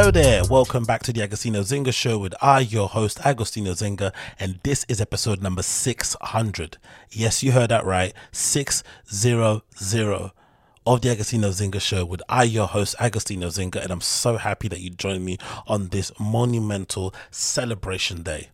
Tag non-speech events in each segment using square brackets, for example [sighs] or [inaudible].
Hello there, welcome back to the Agostinho Zinga Show with I, your host, Agostinho Zinga, and this is episode number 600. Yes, you heard that right, 600 of the Agostinho Zinga Show with I, your host, Agostinho Zinga, and I'm so happy that you joined me on this monumental celebration day.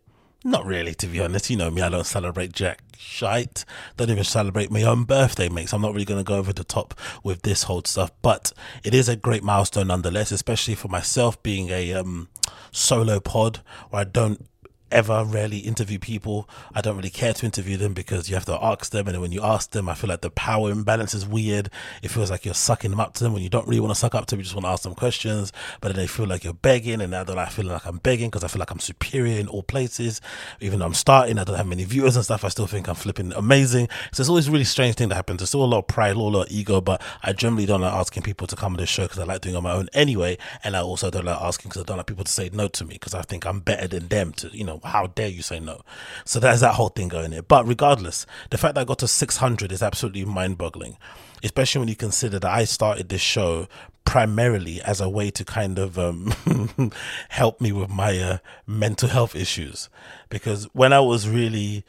Not really, to be honest. You know me, I don't celebrate jack shite. Don't even celebrate my own birthday, mate. So I'm not really going to go over the top with this whole stuff. But it is a great milestone nonetheless, especially for myself being a um, solo pod where I don't ever rarely interview people. I don't really care to interview them because you have to ask them, and when you ask them, I feel like the power imbalance is weird. It feels like you're sucking them up to them when you don't really want to suck up to them. You just want to ask them questions, but then they feel like you're begging, and I don't like feeling like I'm begging because I feel like I'm superior in all places. Even though I'm starting, I don't have many viewers and stuff. I still think I'm flipping amazing. So it's always a really strange thing that happens. There's still a lot of pride, a lot of ego, but I generally don't like asking people to come on the show because I like doing on my own anyway, and I also don't like asking because I don't like people to say no to me because I think I'm better than them. To you know, how dare you say no? So there's that whole thing going there. But regardless, the fact that I got to 600 is absolutely mind-boggling, especially when you consider that I started this show primarily as a way to kind of um, [laughs] help me with my uh, mental health issues. Because when I was really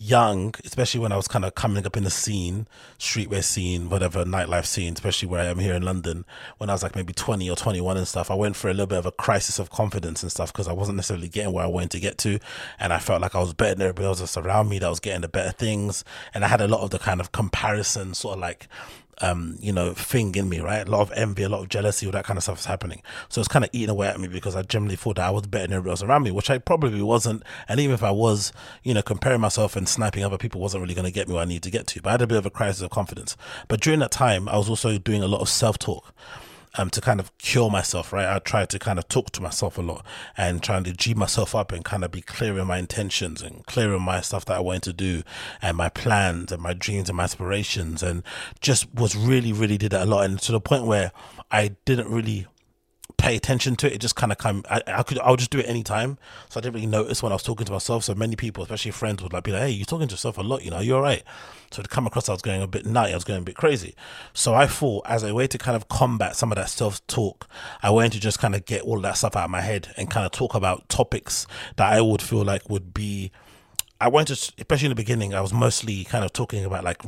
young, especially when I was kind of coming up in the scene, streetwear scene, whatever nightlife scene, especially where I am here in London, when I was like maybe 20 or 21 and stuff, I went for a little bit of a crisis of confidence and stuff because I wasn't necessarily getting where I wanted to get to. And I felt like I was better than everybody else around me that was getting the better things. And I had a lot of the kind of comparison sort of like um, you know, thing in me, right? A lot of envy, a lot of jealousy, all that kind of stuff is happening. So it's kind of eating away at me because I generally thought that I was better than everybody else around me, which I probably wasn't. And even if I was, you know, comparing myself and sniping other people wasn't really going to get me where I need to get to. But I had a bit of a crisis of confidence. But during that time, I was also doing a lot of self talk um, to kind of cure myself, right? I try to kind of talk to myself a lot and trying to G myself up and kind of be clear in my intentions and clear in my stuff that I wanted to do and my plans and my dreams and my aspirations and just was really, really did that a lot. And to the point where I didn't really pay attention to it. It just kind of come. I, I could. I would just do it anytime. So I didn't really notice when I was talking to myself. So many people, especially friends, would like be like, "Hey, you're talking to yourself a lot. You know, you're right." So to come across, I was going a bit nutty. I was going a bit crazy. So I thought, as a way to kind of combat some of that self talk, I wanted to just kind of get all that stuff out of my head and kind of talk about topics that I would feel like would be I went to, especially in the beginning, I was mostly kind of talking about like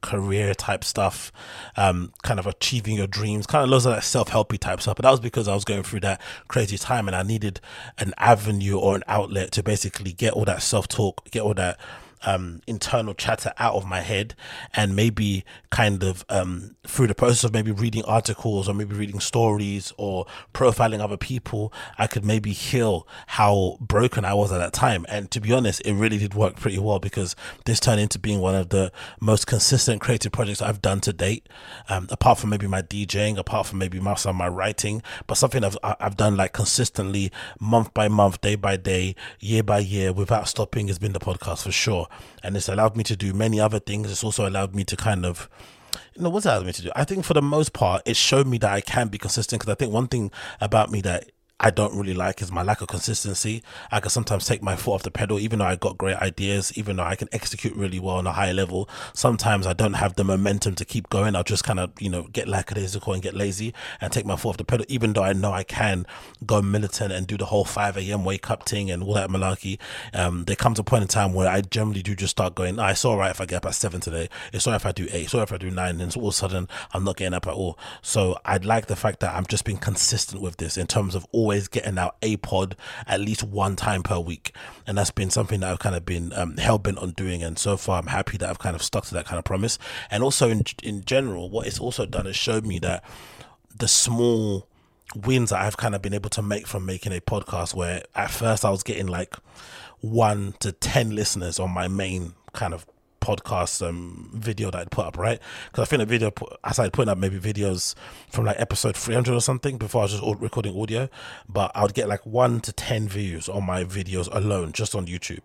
career type stuff, um, kind of achieving your dreams, kind of loads of that self helpy type stuff. But that was because I was going through that crazy time and I needed an avenue or an outlet to basically get all that self talk, get all that um, internal chatter out of my head and maybe kind of um, through the process of maybe reading articles or maybe reading stories or profiling other people, I could maybe heal how broken I was at that time. And to be honest, it really did work pretty well because this turned into being one of the most consistent creative projects I've done to date. Um, apart from maybe my DJing, apart from maybe some of my writing, but something I've, I've done like consistently month by month, day by day, year by year without stopping has been the podcast for sure and it's allowed me to do many other things. It's also allowed me to kind of you know, what's it allowed me to do? I think for the most part, it showed me that I can be consistent. Because I think one thing about me that I don't really like is my lack of consistency. I can sometimes take my foot off the pedal, even though I got great ideas, even though I can execute really well on a high level. Sometimes I don't have the momentum to keep going. I'll just kind of, you know, get lackadaisical and get lazy and take my foot off the pedal, even though I know I can go militant and do the whole 5 a.m. wake up thing and all that malarkey. Um, there comes a point in time where I generally do just start going, ah, it's all right if I get up at 7 today. It's all right if I do 8. It's all right if I do 9. And it's all of a sudden, I'm not getting up at all. So I'd like the fact that I'm just being consistent with this in terms of all always getting out a pod at least one time per week. And that's been something that I've kind of been um, hell bent on doing. And so far, I'm happy that I've kind of stuck to that kind of promise. And also, in, in general, what it's also done is showed me that the small wins that I've kind of been able to make from making a podcast where at first I was getting like one to 10 listeners on my main kind of podcast um, video that I'd put up, right? Because I think the video, I started putting up maybe videos from like episode 300 or something before I was just recording audio, but I would get like one to 10 views on my videos alone just on YouTube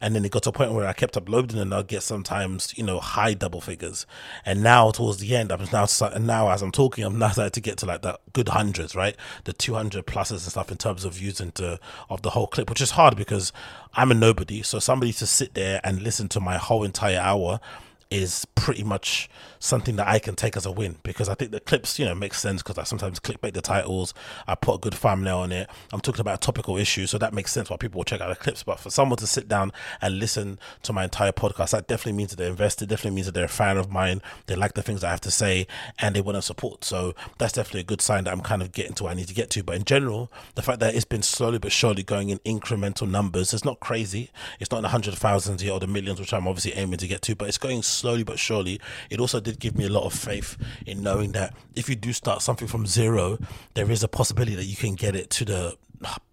and then it got to a point where I kept uploading and I'll get sometimes you know high double figures, and now towards the end I'm now now as I'm talking I'm [laughs] now starting to get to like that good hundreds, right? The 200 pluses and stuff in terms of views into of the whole clip, which is hard because I'm a nobody, so somebody to sit there and listen to my whole entire hour is pretty much something that I can take as a win because I think the clips, you know, make sense because I sometimes clickbait the titles. I put a good thumbnail on it. I'm talking about a topical issue, so that makes sense why people will check out the clips. But for someone to sit down and listen to my entire podcast, that definitely means that they're invested. Definitely means that they're a fan of mine. They like the things I have to say and they want to support. So that's definitely a good sign that I'm kind of getting to where I need to get to. But in general, the fact that it's been slowly but surely going in incremental numbers, it's not crazy. It's not in the hundred thousands or the millions, which I'm obviously aiming to get to, but it's going slowly but surely. It also did give me a lot of faith in knowing that if you do start something from zero, there is a possibility that you can get it to the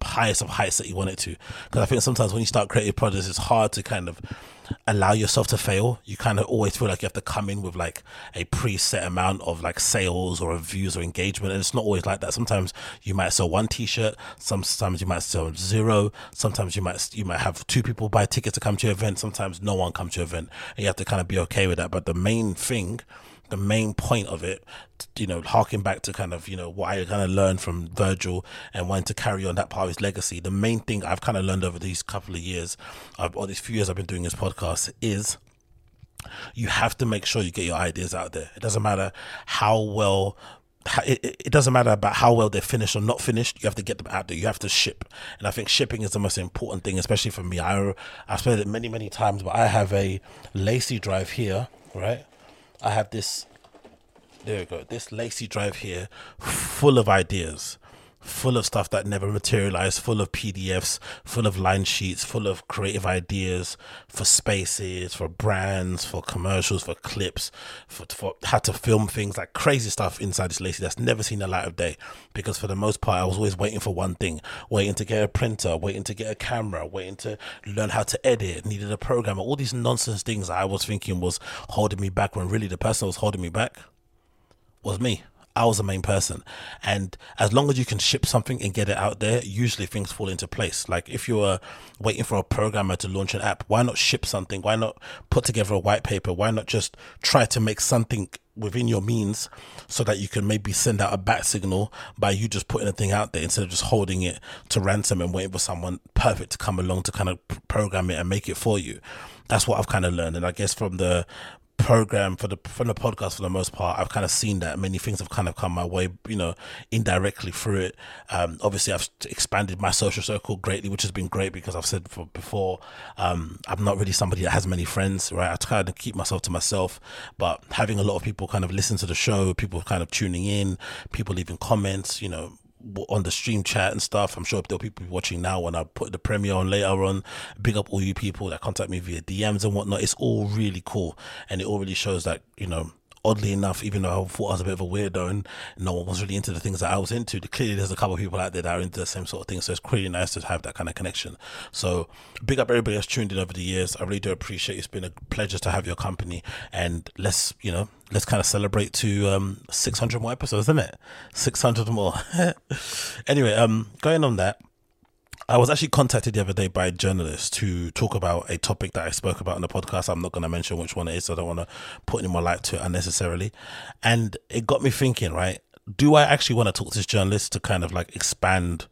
highest of heights that you want it to. Because I think sometimes when you start creative projects, it's hard to kind of allow yourself to fail. You kind of always feel like you have to come in with like a preset amount of like sales or views or engagement. And it's not always like that. Sometimes you might sell one t-shirt. Sometimes you might sell zero. Sometimes you might, you might have two people buy tickets to come to your event. Sometimes no one comes to your event and you have to kind of be okay with that. But the main thing the main point of it, you know, harking back to kind of, you know, what I kind of learned from Virgil and wanting to carry on that part of his legacy. The main thing I've kind of learned over these couple of years, or these few years I've been doing this podcast, is you have to make sure you get your ideas out there. It doesn't matter how well it, it doesn't matter about how well they're finished or not finished. You have to get them out there. You have to ship, and I think shipping is the most important thing, especially for me. I I've said it many many times, but I have a LaCie drive here, right? I have this, there we go, this LaCie drive here full of ideas, full of stuff that never materialized, full of PDFs, full of line sheets, full of creative ideas for spaces, for brands, for commercials, for clips, for, for how to film things like crazy stuff inside this LaCie that's never seen the light of day. Because for the most part, I was always waiting for one thing, waiting to get a printer, waiting to get a camera, waiting to learn how to edit, needed a programmer, all these nonsense things I was thinking was holding me back when really the person was holding me back was me. I was the main person. And as long as you can ship something and get it out there, usually things fall into place. Like if you were waiting for a programmer to launch an app, why not ship something? Why not put together a white paper? Why not just try to make something within your means so that you can maybe send out a bat signal by you just putting a thing out there instead of just holding it to ransom and waiting for someone perfect to come along to kind of program it and make it for you that's what I've kind of learned. And I guess from the program for the from the podcast for the most part i've kind of seen that many things have kind of come my way you know indirectly through it. Um, obviously i've expanded my social circle greatly which has been great because i've said for before um, i'm not really somebody that has many friends right? I try to keep myself to myself but having a lot of people kind of listen to the show people kind of tuning in people leaving comments you know on the stream chat and stuff. I'm sure there'll be people watching now when I put the premiere on later on. Big up all you people that contact me via DMs and whatnot. It's all really cool, and it all really shows that you know oddly enough, even though I thought I was a bit of a weirdo and no one was really into the things that I was into, clearly there's a couple of people out there that are into the same sort of thing. So it's pretty nice to have that kind of connection. So big up everybody that's tuned in over the years. I really do appreciate it. It's been a pleasure to have your company and let's, you know, let's kind of celebrate to um 600 more episodes, isn't it? 600 more. [laughs] anyway, um, going on that, I was actually contacted the other day by a journalist to talk about a topic that I spoke about in the podcast. I'm not going to mention which one it is. So I don't want to put any more light to it unnecessarily. And it got me thinking, right? Do I actually want to talk to this journalist to kind of like expand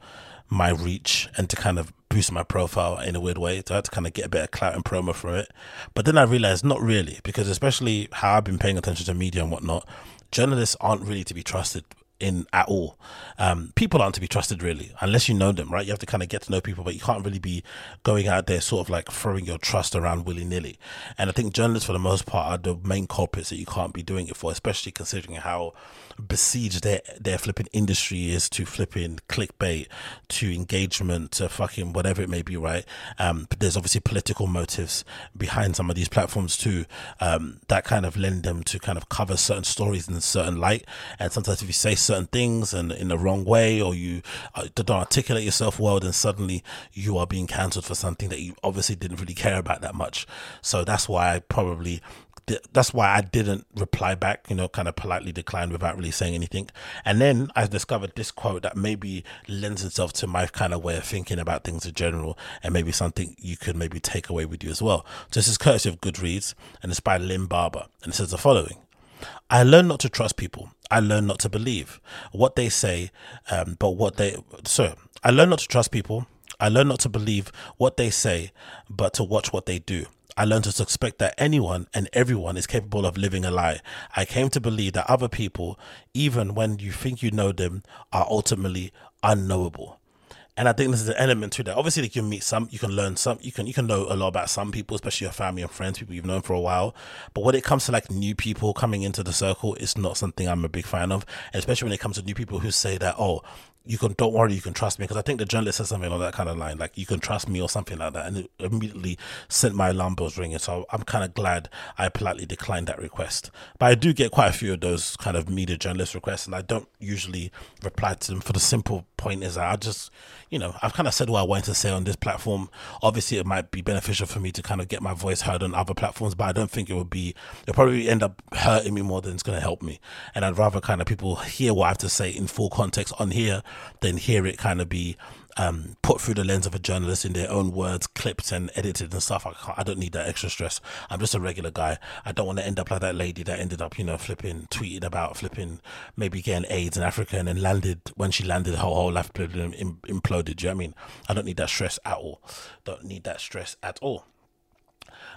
my reach and to kind of boost my profile in a weird way to, to kind of get a bit of clout and promo from it. But then I realized not really, because especially how I've been paying attention to media and whatnot, journalists aren't really to be trusted in at all. Um, people aren't to be trusted really, unless you know them, right? You have to kind of get to know people, but you can't really be going out there sort of like throwing your trust around willy nilly. And I think journalists, for the most part, are the main culprits that you can't be doing it for, especially considering how besieged their their flipping industry is to flipping clickbait, to engagement, to fucking whatever it may be, right? Um, but there's obviously political motives behind some of these platforms too, um, that kind of lend them to kind of cover certain stories in a certain light. And sometimes if you say certain things and in the wrong way, or you uh, don't articulate yourself well, then suddenly you are being cancelled for something that you obviously didn't really care about that much. So that's why I probably that's why I didn't reply back, you know, kind of politely declined without really saying anything. And then I discovered this quote that maybe lends itself to my kind of way of thinking about things in general, and maybe something you could maybe take away with you as well. So this is courtesy of Goodreads, and it's by Lynn Barber, and it says the following. I learn not to trust people. I learn not to believe what they say, um, but what they. So I learn not to trust people. I learn not to believe what they say, but to watch what they do. I learned to suspect that anyone and everyone is capable of living a lie. I came to believe that other people, even when you think you know them, are ultimately unknowable. And I think this is an element to that. Obviously, you can meet some, you can learn some, you can you can know a lot about some people, especially your family and friends, people you've known for a while. But when it comes to like new people coming into the circle, it's not something I'm a big fan of. And especially when it comes to new people who say that, oh, you can don't worry, you can trust me because I think the journalist said something on that kind of line, like you can trust me or something like that, and it immediately sent my alarm bells ringing. So I'm kind of glad I politely declined that request. But I do get quite a few of those kind of media journalist requests, and I don't usually reply to them for the simple point is that I just, you know, I've kind of said what I wanted to say on this platform. Obviously, it might be beneficial for me to kind of get my voice heard on other platforms, but I don't think it would be. It'll probably end up hurting me more than it's going to help me. And I'd rather kind of people hear what I have to say in full context on here than hear it kind of be um, put through the lens of a journalist in their own words, clipped and edited and stuff. I, I don't need that extra stress. I'm just a regular guy. I don't want to end up like that lady that ended up, you know, flipping, tweeted about flipping, maybe getting AIDS in Africa and then landed, when she landed, her whole life imploded. You know I mean? I don't need that stress at all. Don't need that stress at all.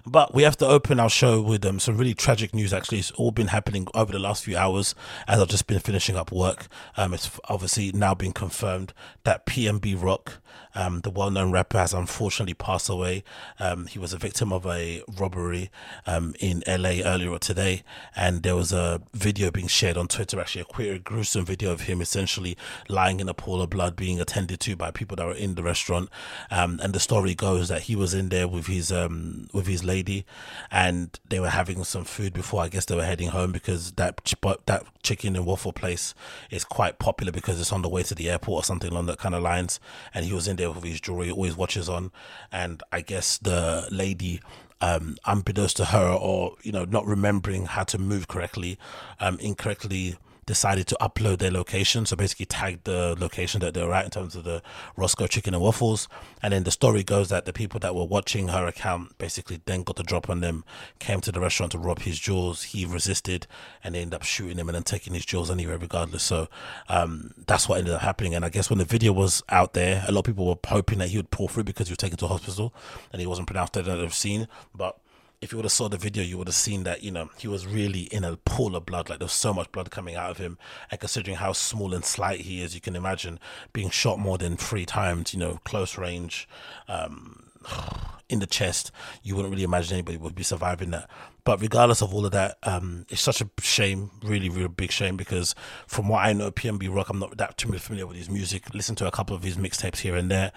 But we have to open our show with um, some really tragic news. Actually, it's all been happening over the last few hours as I've just been finishing up work. Um, it's obviously now been confirmed that PNB Rock um, the well-known rapper has unfortunately passed away. Um, he was a victim of a robbery um, in LA earlier today, and there was a video being shared on Twitter, actually a quite gruesome video of him essentially lying in a pool of blood, being attended to by people that were in the restaurant. Um, and the story goes that he was in there with his um, with his lady, and they were having some food before. I guess they were heading home because that that chicken and waffle place is quite popular because it's on the way to the airport or something along that kind of lines. And he was in there with his jewelry, always watches on. And I guess the lady um, unbeknownst to her or you know not remembering how to move correctly um, incorrectly decided to upload their location. So basically tagged the location that they were at in terms of the Roscoe Chicken and Waffles. And then the story goes that the people that were watching her account basically then got the drop on them, came to the restaurant to rob his jewels. He resisted and they ended up shooting him and then taking his jewels anyway, regardless. So um, that's what ended up happening. And I guess when the video was out there, a lot of people were hoping that he would pull through because he was taken to hospital and he wasn't pronounced dead at the scene. But if you would have saw the video, you would have seen that you know he was really in a pool of blood. Like there was so much blood coming out of him, and considering how small and slight he is, you can imagine being shot more than three times. You know, close range, um, [sighs] in the chest. You wouldn't really imagine anybody would be surviving that. But regardless of all of that, um, it's such a shame, really, really big shame because from what I know, PNB Rock, I'm not that too familiar with his music. Listen to a couple of his mixtapes here and there,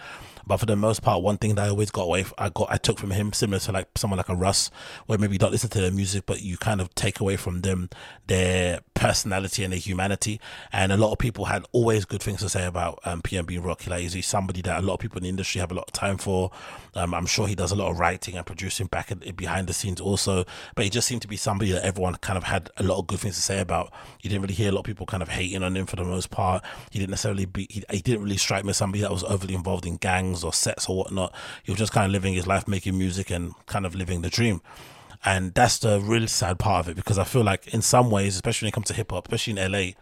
but for the most part, one thing that I always got away, I got, I took from him, similar to like someone like a Russ, where maybe you don't listen to their music, but you kind of take away from them their personality and their humanity. And a lot of people had always good things to say about um, PNB Rock. Like he's somebody that a lot of people in the industry have a lot of time for. Um, I'm sure he does a lot of writing and producing back in, behind the scenes also. But he just seemed to be somebody that everyone kind of had a lot of good things to say about. You didn't really hear a lot of people kind of hating on him for the most part. He didn't necessarily be. He, he didn't really strike me as somebody that was overly involved in gangs or sets or whatnot. He was just kind of living his life, making music and kind of living the dream. And that's the really sad part of it because I feel like in some ways, especially when it comes to hip hop, especially in LA,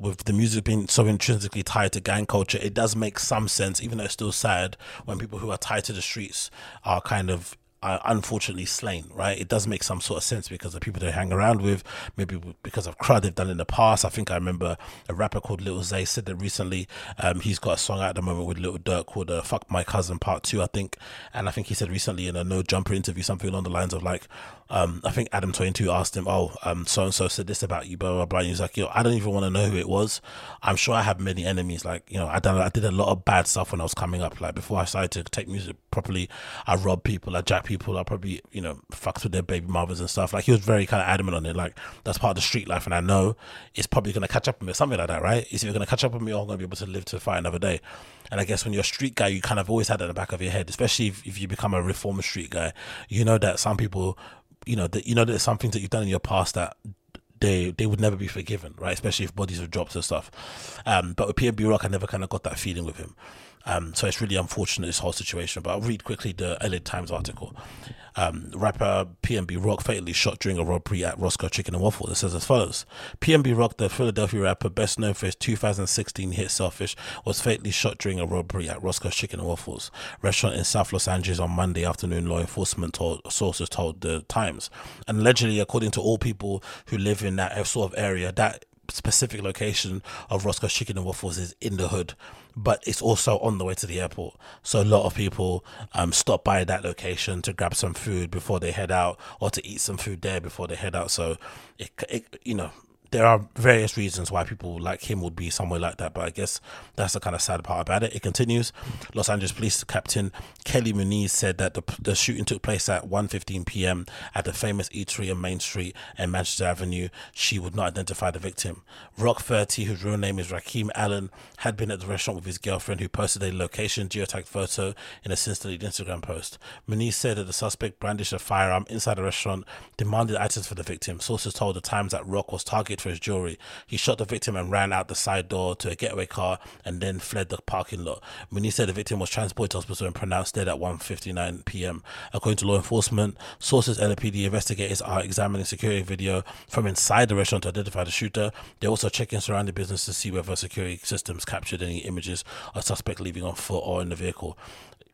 with the music being so intrinsically tied to gang culture, it does make some sense, even though it's still sad when people who are tied to the streets are kind of are unfortunately slain, right? It does make some sort of sense because the people they hang around with, maybe because of crowd they've done in the past. I think I remember a rapper called Little Zay said that recently um, he's got a song out at the moment with Little Durk called uh, Fuck My Cousin Part 2, I think. And I think he said recently in a No Jumper interview something along the lines of like, um, I think Adam22 asked him, "Oh, so and so said this about you, blah blah blah." And he's like, "Yo, I don't even want to know who it was. I'm sure I have many enemies. Like, you know, I done, I did a lot of bad stuff when I was coming up. Like before I started to take music properly, I robbed people, I jacked people I probably you know fucked with their baby mothers and stuff. Like he was very kind of adamant on it. Like that's part of the street life, and I know it's probably to catch up with me, something like that, right? It's either to catch up with me or I'm to be able to live to fight another day. And I guess when you're a street guy, you kind of always had in the back of your head, especially if, if you become a reformer street guy. You know that some people, you know, that you know there's some things that you've done in your past that they they would never be forgiven, right? Especially if bodies have dropped and stuff. Um, but with PNB Rock, I never kind of got that feeling with him. Um, so it's really unfortunate this whole situation. But I'll read quickly the LA Times article. Um, rapper PNB Rock fatally shot during a robbery at Roscoe Chicken and Waffle. It says as follows: PNB Rock, the Philadelphia rapper best known for his 2016 hit "Selfish," was fatally shot during a robbery at Roscoe Chicken and Waffles restaurant in South Los Angeles on Monday afternoon. Law enforcement told sources told the Times, and allegedly, according to all people who live in that sort of area, that specific location of Roscoe's Chicken and Waffles is in the hood, but it's also on the way to the airport. So a lot of people um, stop by that location to grab some food before they head out, or to eat some food there before they head out. So it, it you know, there are various reasons why people like him would be somewhere like that, but I guess that's the kind of sad part about it. It continues. Los Angeles Police Captain Kelly Muniz said that the, the shooting took place at 1.15 p.m. at the famous eatery on Main Street and Manchester Avenue. She would not identify the victim. Rock 30, whose real name is Rakim Allen, had been at the restaurant with his girlfriend, who posted a location geotagged photo in a since-deleted Instagram post. Muniz said that the suspect brandished a firearm inside the restaurant, demanded items for the victim. Sources told the Times that Rock was targeted for his jewelry. He shot the victim and ran out the side door to a getaway car and then fled the parking lot. Muniz said the victim was transported to hospital and pronounced dead at 1:59 p.m. According to law enforcement, sources LAPD investigators are examining security video from inside the restaurant to identify the shooter. They're also checking surrounding business to see whether security systems captured any images of suspect leaving on foot or in the vehicle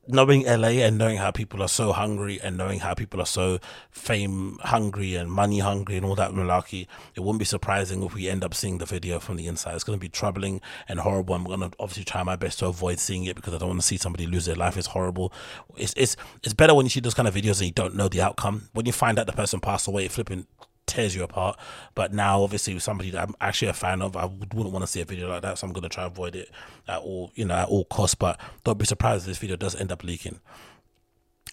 knowing LA and knowing how people are so hungry and knowing how people are so fame hungry and money hungry and all that malarkey, it wouldn't be surprising if we end up seeing the video from the inside. It's going to be troubling and horrible. I'm going to obviously try my best to avoid seeing it because I don't want to see somebody lose their life. It's horrible. It's it's it's better when you see those kind of videos and you don't know the outcome. When you find out the person passed away, flipping tears you apart. But now, obviously, with somebody that I'm actually a fan of, I wouldn't want to see a video like that, so I'm going to try avoid it at all, you know, at all costs. But don't be surprised if this video does end up leaking.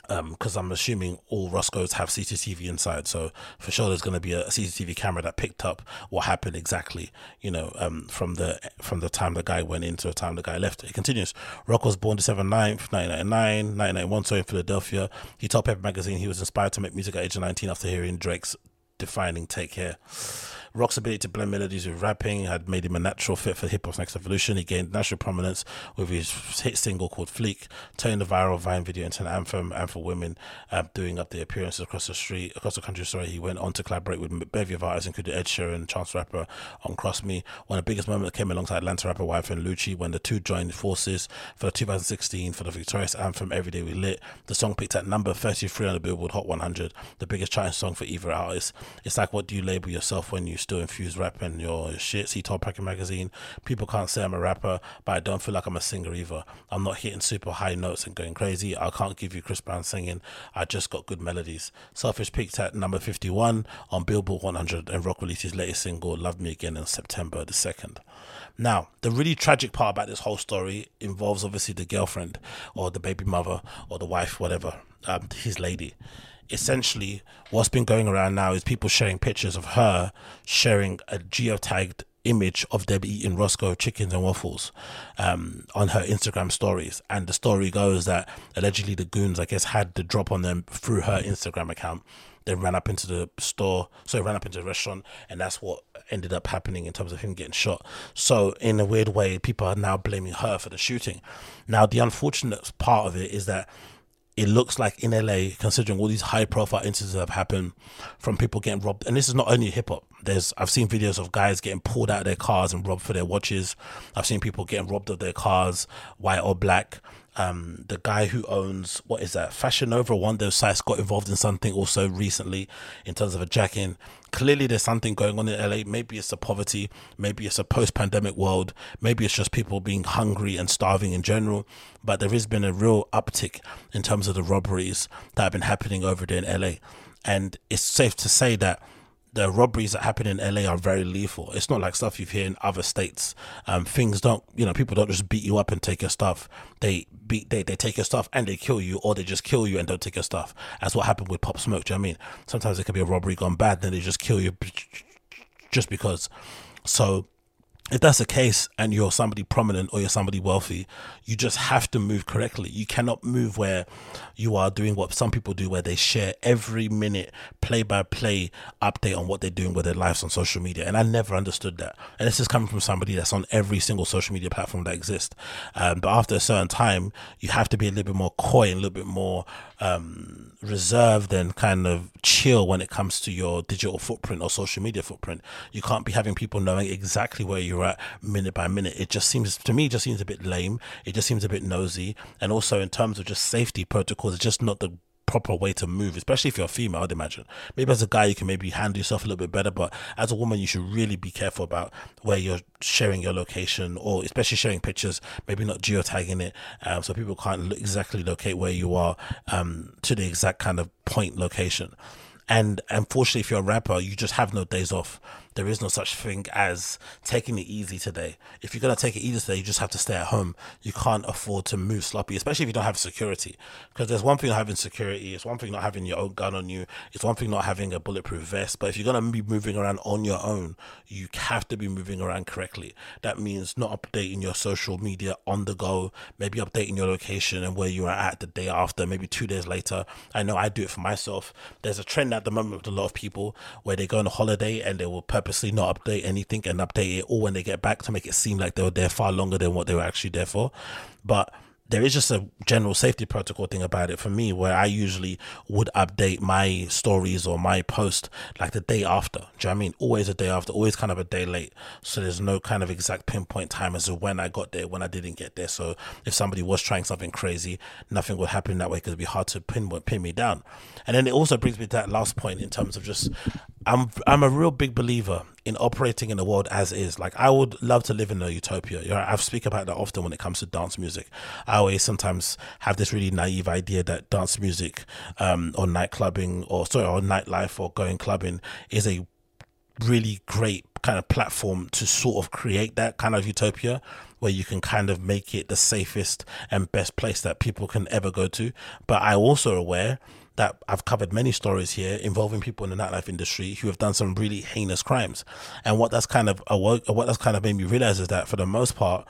Because um, I'm assuming all Roscoe's have CCTV inside, so for sure there's going to be a CCTV camera that picked up what happened exactly, you know, um, from the from the time the guy went in to the time the guy left. It continues. Rock was born December 9th, 1999, 1991, so in Philadelphia. He told Paper Magazine he was inspired to make music at age 19 after hearing Drake's defining Take Care. Rock's ability to blend melodies with rapping had made him a natural fit for hip hop's next evolution. He gained national prominence with his hit single called Fleek, turning the viral Vine video into an anthem and for women, uh, doing up the appearances across the street, across the country. Sorry, he went on to collaborate with bevy of artists, including Ed Sheeran, Chance Rapper on Cross Me. One of the biggest moments came alongside Atlanta rapper YFN Lucci when the two joined forces for 2016 for the victorious anthem Everyday We Lit. The song picked at number 33 on the Billboard Hot 100, the biggest charting song for either artist. It's like, what do you label yourself when you still infuse rap and your shit. See Todd Paper magazine. People can't say I'm a rapper, but I don't feel like I'm a singer either. I'm not hitting super high notes and going crazy. I can't give you Chris Brown singing. I just got good melodies. Selfish peaked at number 51 on Billboard 100 and Rock released his latest single, Love Me Again, in September the 2nd. Now, the really tragic part about this whole story involves obviously the girlfriend or the baby mother or the wife, whatever, um, his lady essentially what's been going around now is people sharing pictures of her sharing a geotagged image of Debbie eating Roscoe chickens and waffles um, on her Instagram stories. And the story goes that allegedly the goons, I guess, had the drop on them through her Instagram account. They ran up into the store, so ran up into the restaurant, and that's what ended up happening in terms of him getting shot. So, in a weird way, people are now blaming her for the shooting. Now, the unfortunate part of it is that it looks like in LA, considering all these high profile incidents that have happened from people getting robbed, and this is not only hip hop. There's I've seen videos of guys getting pulled out of their cars and robbed for their watches. I've seen people getting robbed of their cars, white or black um, the guy who owns what is that Fashion Nova, one of those sites, got involved in something also recently in terms of a jacking. Clearly, there's something going on in LA. Maybe it's a poverty, maybe it's a post-pandemic world, maybe it's just people being hungry and starving in general. But there has been a real uptick in terms of the robberies that have been happening over there in LA, and it's safe to say that the robberies that happen in LA are very lethal. It's not like stuff you hear in other states. Um, things don't, you know, people don't just beat you up and take your stuff. They beat, they, they take your stuff and they kill you, or they just kill you and don't take your stuff. That's what happened with Pop Smoke. Do you know I mean? Sometimes it could be a robbery gone bad, then they just kill you just because. So if that's the case and you're somebody prominent or you're somebody wealthy, you just have to move correctly. You cannot move where you are doing what some people do, where they share every minute, play by play update on what they're doing with their lives on social media. And I never understood that. And this is coming from somebody that's on every single social media platform that exists. Um, but after a certain time, you have to be a little bit more coy and a little bit more um, reserved and kind of chill when it comes to your digital footprint or social media footprint. You can't be having people knowing exactly where you're at minute by minute. It just seems to me, just seems a bit lame. It just seems a bit nosy. And also in terms of just safety protocols, it's just not the proper way to move, especially if you're a female, I'd imagine. Maybe as a guy, you can maybe handle yourself a little bit better, but as a woman, you should really be careful about where you're sharing your location or especially sharing pictures, maybe not geotagging it um, so people can't exactly locate where you are um, to the exact kind of point location. And unfortunately, if you're a rapper, you just have no days off. There is no such thing as taking it easy today. If you're going to take it easy today, you just have to stay at home. You can't afford to move sloppy, especially if you don't have security. Because there's one thing not having security, it's one thing not having your own gun on you, it's one thing not having a bulletproof vest. But if you're going to be moving around on your own, you have to be moving around correctly. That means not updating your social media on the go, maybe updating your location and where you are at the day after, maybe two days later. I know I do it for myself. There's a trend at the moment with a lot of people where they go on a holiday and they will purposely not update anything and update it all when they get back to make it seem like they were there far longer than what they were actually there for. But there is just a general safety protocol thing about it for me where I usually would update my stories or my post like the day after. Do you know I mean? Always a day after, always kind of a day late. So there's no kind of exact pinpoint time as to when I got there, when I didn't get there. So if somebody was trying something crazy, nothing would happen that way because it'd be hard to pin pin me down. And then it also brings me to that last point in terms of just I'm I'm a real big believer in operating in the world as is. Like I would love to live in a utopia. You know, I speak about that often when it comes to dance music. I always sometimes have this really naive idea that dance music, um, or night clubbing, or sorry, or nightlife, or going clubbing is a really great kind of platform to sort of create that kind of utopia where you can kind of make it the safest and best place that people can ever go to. But I also aware that I've covered many stories here involving people in the nightlife industry who have done some really heinous crimes. And what that's kind of what that's kind of made me realize is that for the most part,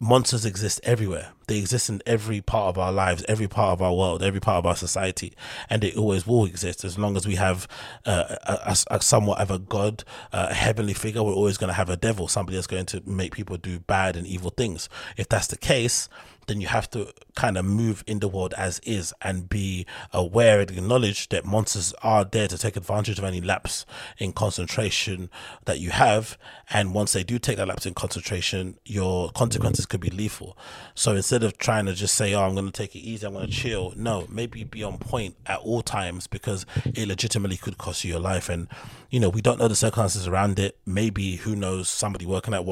monsters exist everywhere. They exist in every part of our lives, every part of our world, every part of our society, and they always will exist as long as we have uh, a, a, somewhat of a god, uh, a heavenly figure. We're always going to have a devil, somebody that's going to make people do bad and evil things. If that's the case, then you have to kind of move in the world as is and be aware and acknowledge that monsters are there to take advantage of any lapse in concentration that you have. And once they do take that lapse in concentration, your consequences could be lethal. So instead of trying to just say, oh, I'm going to take it easy, I'm going to chill, no, maybe be on point at all times because it legitimately could cost you your life. And, you know, we don't know the circumstances around it. Maybe, who knows, somebody working at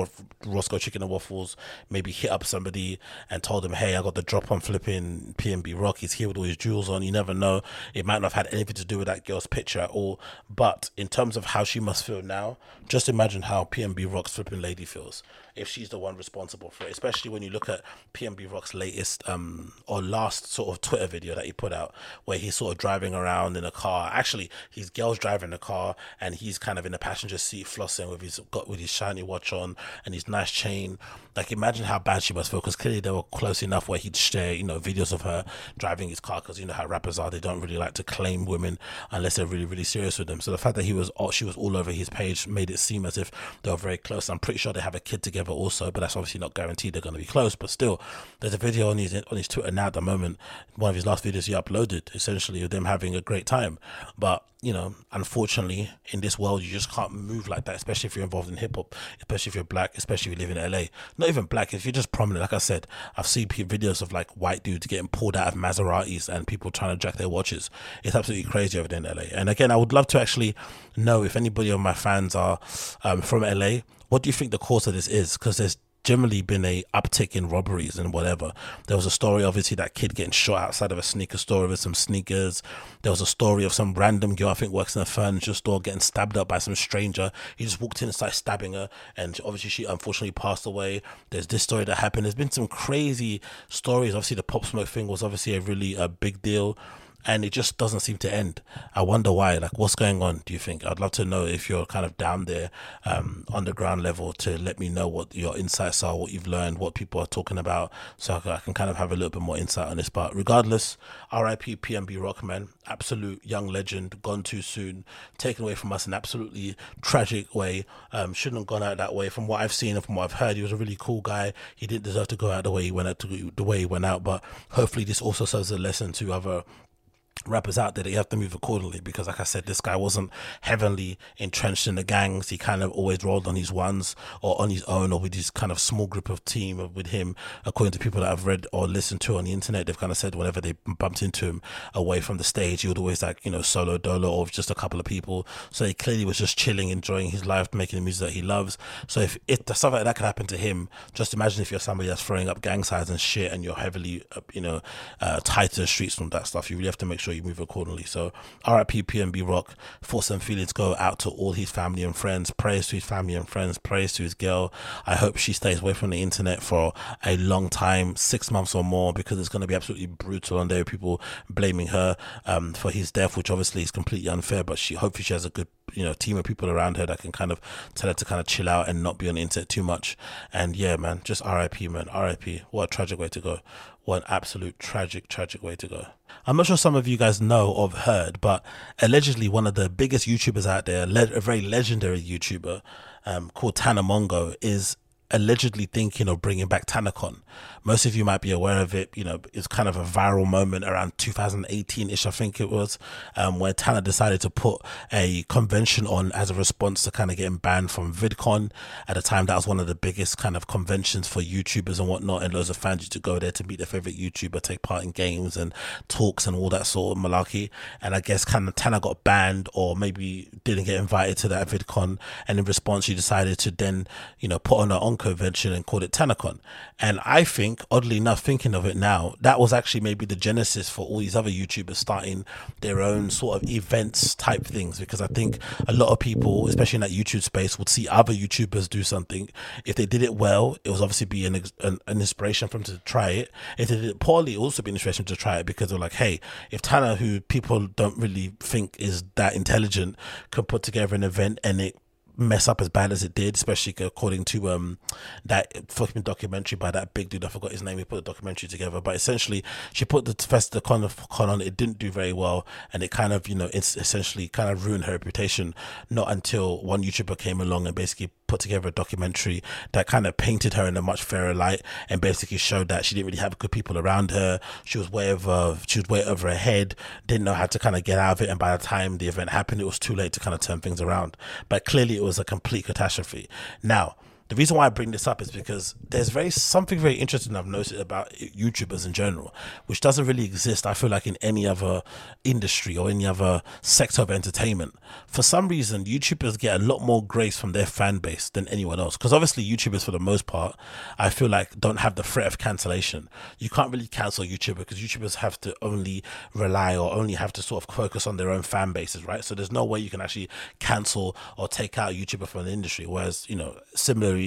Roscoe Chicken and Waffles maybe hit up somebody and told them, hey, I got the drop on flipping PNB Rock. He's here with all his jewels on. You never know. It might not have had anything to do with that girl's picture at all. But in terms of how she must feel now, just imagine how PNB Rock's flipping lady feels if she's the one responsible for it, especially when you look at PNB Rock's latest um or last sort of Twitter video that he put out where he's sort of driving around in a car. Actually, his girl's driving the car and he's kind of in the passenger seat flossing with his got with his shiny watch on and his nice chain. Like imagine how bad she must feel because clearly they were close enough where he'd share you know videos of her driving his car because you know how rappers are they don't really like to claim women unless they're really really serious with them. So the fact that he was she was all over his page made it seem as if they were very close. I'm pretty sure they have a kid together also, but that's obviously not guaranteed they're going to be close. But still, there's a video on his on his Twitter now at the moment. One of his last videos he uploaded, essentially of them having a great time. But you know, unfortunately, in this world, you just can't move like that, especially if you're involved in hip hop, especially if you're black, especially if you live in LA. Not even black, if you're just prominent. Like I said, I've seen videos of like white dudes getting pulled out of Maseratis and people trying to jack their watches. It's absolutely crazy over there in LA. And again, I would love to actually know if anybody of my fans are um, from LA what do you think the cause of this is? Because there's generally been a uptick in robberies and whatever. There was a story, obviously, that kid getting shot outside of a sneaker store with some sneakers. There was a story of some random girl, I think, works in a furniture store, getting stabbed up by some stranger. He just walked in and started stabbing her, and obviously, she unfortunately passed away. There's this story that happened. There's been some crazy stories. Obviously, the pop smoke thing was obviously a really a big deal and it just doesn't seem to end. I wonder why. Like, what's going on? Do you think? I'd love to know if you're kind of down there, um, underground level, to let me know what your insights are, what you've learned, what people are talking about, so I can kind of have a little bit more insight on this. But regardless, R.I.P. PNB Rockman, absolute young legend, gone too soon, taken away from us in absolutely tragic way. Um, shouldn't have gone out that way. From what I've seen and from what I've heard, he was a really cool guy. He didn't deserve to go out the way he went out to the way he went out. But hopefully, this also serves a lesson to other rappers out there that you have to move accordingly because like I said this guy wasn't heavily entrenched in the gangs. He kind of always rolled on his ones or on his own or with his kind of small group of team with him. According to people that I've read or listened to on the internet they've kind of said whenever they bumped into him away from the stage he would always like you know solo dolo or just a couple of people. So he clearly was just chilling enjoying his life making the music that he loves. So if it stuff like that can happen to him just imagine if you're somebody that's throwing up gang signs and shit and you're heavily uh, you know uh, tied to the streets from that stuff. You really have to make sure you move accordingly. So RIP PNB Rock, thoughts and feelings go out to all his family and friends. Prayers to his family and friends. Prayers to his girl. I hope she stays away from the internet for a long time, six months or more, because it's going to be absolutely brutal. And there are people blaming her um, for his death, which obviously is completely unfair. But she hopefully she has a good you know team of people around her that can kind of tell her to kind of chill out and not be on the internet too much. And yeah, man, just RIP, man, RIP. What a tragic way to go. What an absolute tragic, tragic way to go. I'm not sure some of you guys know or have heard, but allegedly one of the biggest YouTubers out there, a very legendary YouTuber um, called Tana Mongeau, is allegedly thinking of bringing back TanaCon. Most of you might be aware of it. You know, it's kind of a viral moment around 2018 ish, I think it was, um, where Tana decided to put a convention on as a response to kind of getting banned from VidCon. At the time, that was one of the biggest kind of conventions for YouTubers and whatnot, and loads of fans used to go there to meet their favorite YouTuber, take part in games and talks and all that sort of malarkey. And I guess kind of Tana got banned or maybe didn't get invited to that VidCon. And in response, she decided to then, you know, put on her own convention and called it TanaCon. And I think, oddly enough, thinking of it now, that was actually maybe the genesis for all these other YouTubers starting their own sort of events type things. Because I think a lot of people, especially in that YouTube space, would see other YouTubers do something. If they did it well, it was obviously be an, an, an inspiration for them to try it. If they did it poorly, it also be an inspiration to try it because they're like, hey, if Tana, who people don't really think is that intelligent, could put together an event and it mess up as bad as it did, especially according to um that fucking documentary by that big dude. I forgot his name. He put the documentary together, but essentially she put the fest the con, con on. It didn't do very well, and it kind of you know it's essentially kind of ruined her reputation. Not until one YouTuber came along and basically put together a documentary that kind of painted her in a much fairer light and basically showed that she didn't really have good people around her. She was way over she was way over her head. Didn't know how to kind of get out of it, and by the time the event happened, it was too late to kind of turn things around. But clearly it was a complete catastrophe. Now, the reason why I bring this up is because there's very something very interesting I've noticed about YouTubers in general, which doesn't really exist. I feel like in any other industry or any other sector of entertainment. For some reason, YouTubers get a lot more grace from their fan base than anyone else. Because obviously, YouTubers for the most part, I feel like don't have the threat of cancellation. You can't really cancel YouTuber because YouTubers have to only rely or only have to sort of focus on their own fan bases, right? So there's no way you can actually cancel or take out a YouTuber from the industry. Whereas you know, similarly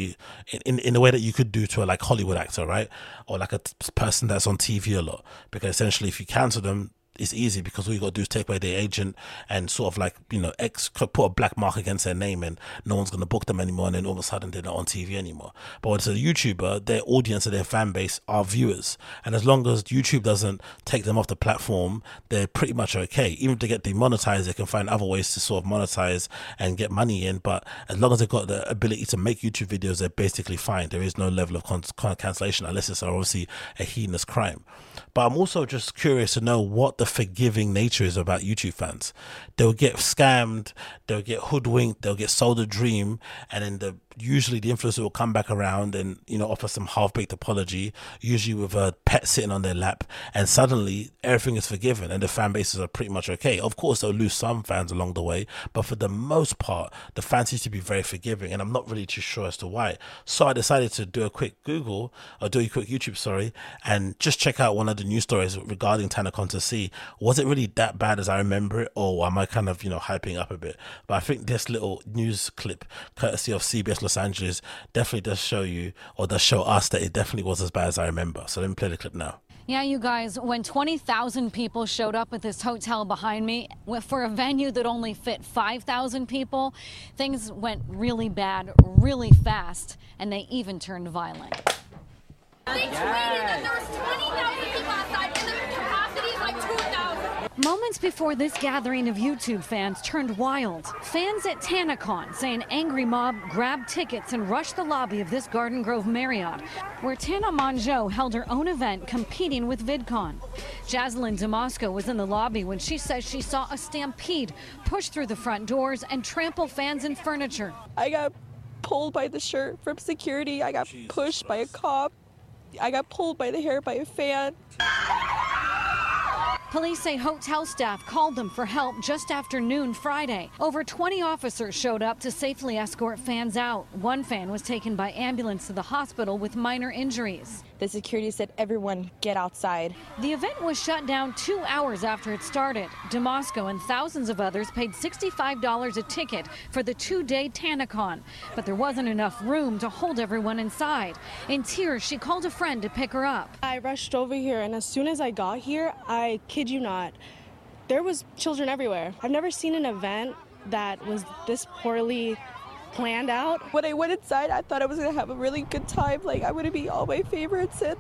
in, in, in a way that you could do to a like Hollywood actor, right? Or like a person that's on TV a lot. Because essentially, if you cancel them, it's easy because all you got to do is take away their agent and sort of like you know ex put a black mark against their name and no one's going to book them anymore and then all of a sudden they're not on TV anymore. But when it's a YouTuber, their audience and their fan base are viewers, and as long as YouTube doesn't take them off the platform, they're pretty much okay. Even if they get demonetized, they can find other ways to sort of monetize and get money in. But as long as they've got the ability to make YouTube videos, they're basically fine. There is no level of con- cancellation unless it's obviously a heinous crime. But I'm also just curious to know what the forgiving nature is about YouTube fans. They'll get scammed, they'll get hoodwinked, they'll get sold a dream, and then the usually the influencer will come back around and you know offer some half-baked apology usually with a pet sitting on their lap and suddenly everything is forgiven and the fan bases are pretty much okay. Of course they'll lose some fans along the way but for the most part the fans seem to be very forgiving and i'm not really too sure as to why. So i decided to do a quick google or do a quick youtube sorry and just check out one of the news stories regarding TanaCon to see was it really that bad as i remember it or am i kind of you know hyping up a bit? But i think this little news clip courtesy of cbs Los Angeles definitely does show you or does show us that it definitely was as bad as I remember. So let me play the clip now. Yeah, you guys, when 20,000 people showed up at this hotel behind me for a venue that only fit 5,000 people, things went really bad, really fast, and they even turned violent. They tweeted that there was 20,000 people outside and the capacity is like 2,000. Moments before this gathering of YouTube fans turned wild, fans at TanaCon say an angry mob grabbed tickets and rushed the lobby of this Garden Grove Marriott, where Tana Mongeau held her own event competing with VidCon. Jaslyn Damasco was in the lobby when she says she saw a stampede push through the front doors and trample fans and furniture. I got pulled by the shirt from security. I got pushed by a cop. I got pulled by the hair by a fan. Police say hotel staff called them for help just after noon Friday. Over 20 officers showed up to safely escort fans out. One fan was taken by ambulance to the hospital with minor injuries. The security said, everyone get outside. The event was shut down two hours after it started. Damasco and thousands of others paid $65 a ticket for the two day TanaCon, but there wasn't enough room to hold everyone inside. In tears, she called a friend to pick her up. I rushed over here, and as soon as I got here, I kid you not, there was children everywhere. I've never seen an event that was this poorly planned out. When I went inside, I thought I was gonna have a really good time. Like I would be all my favorites, and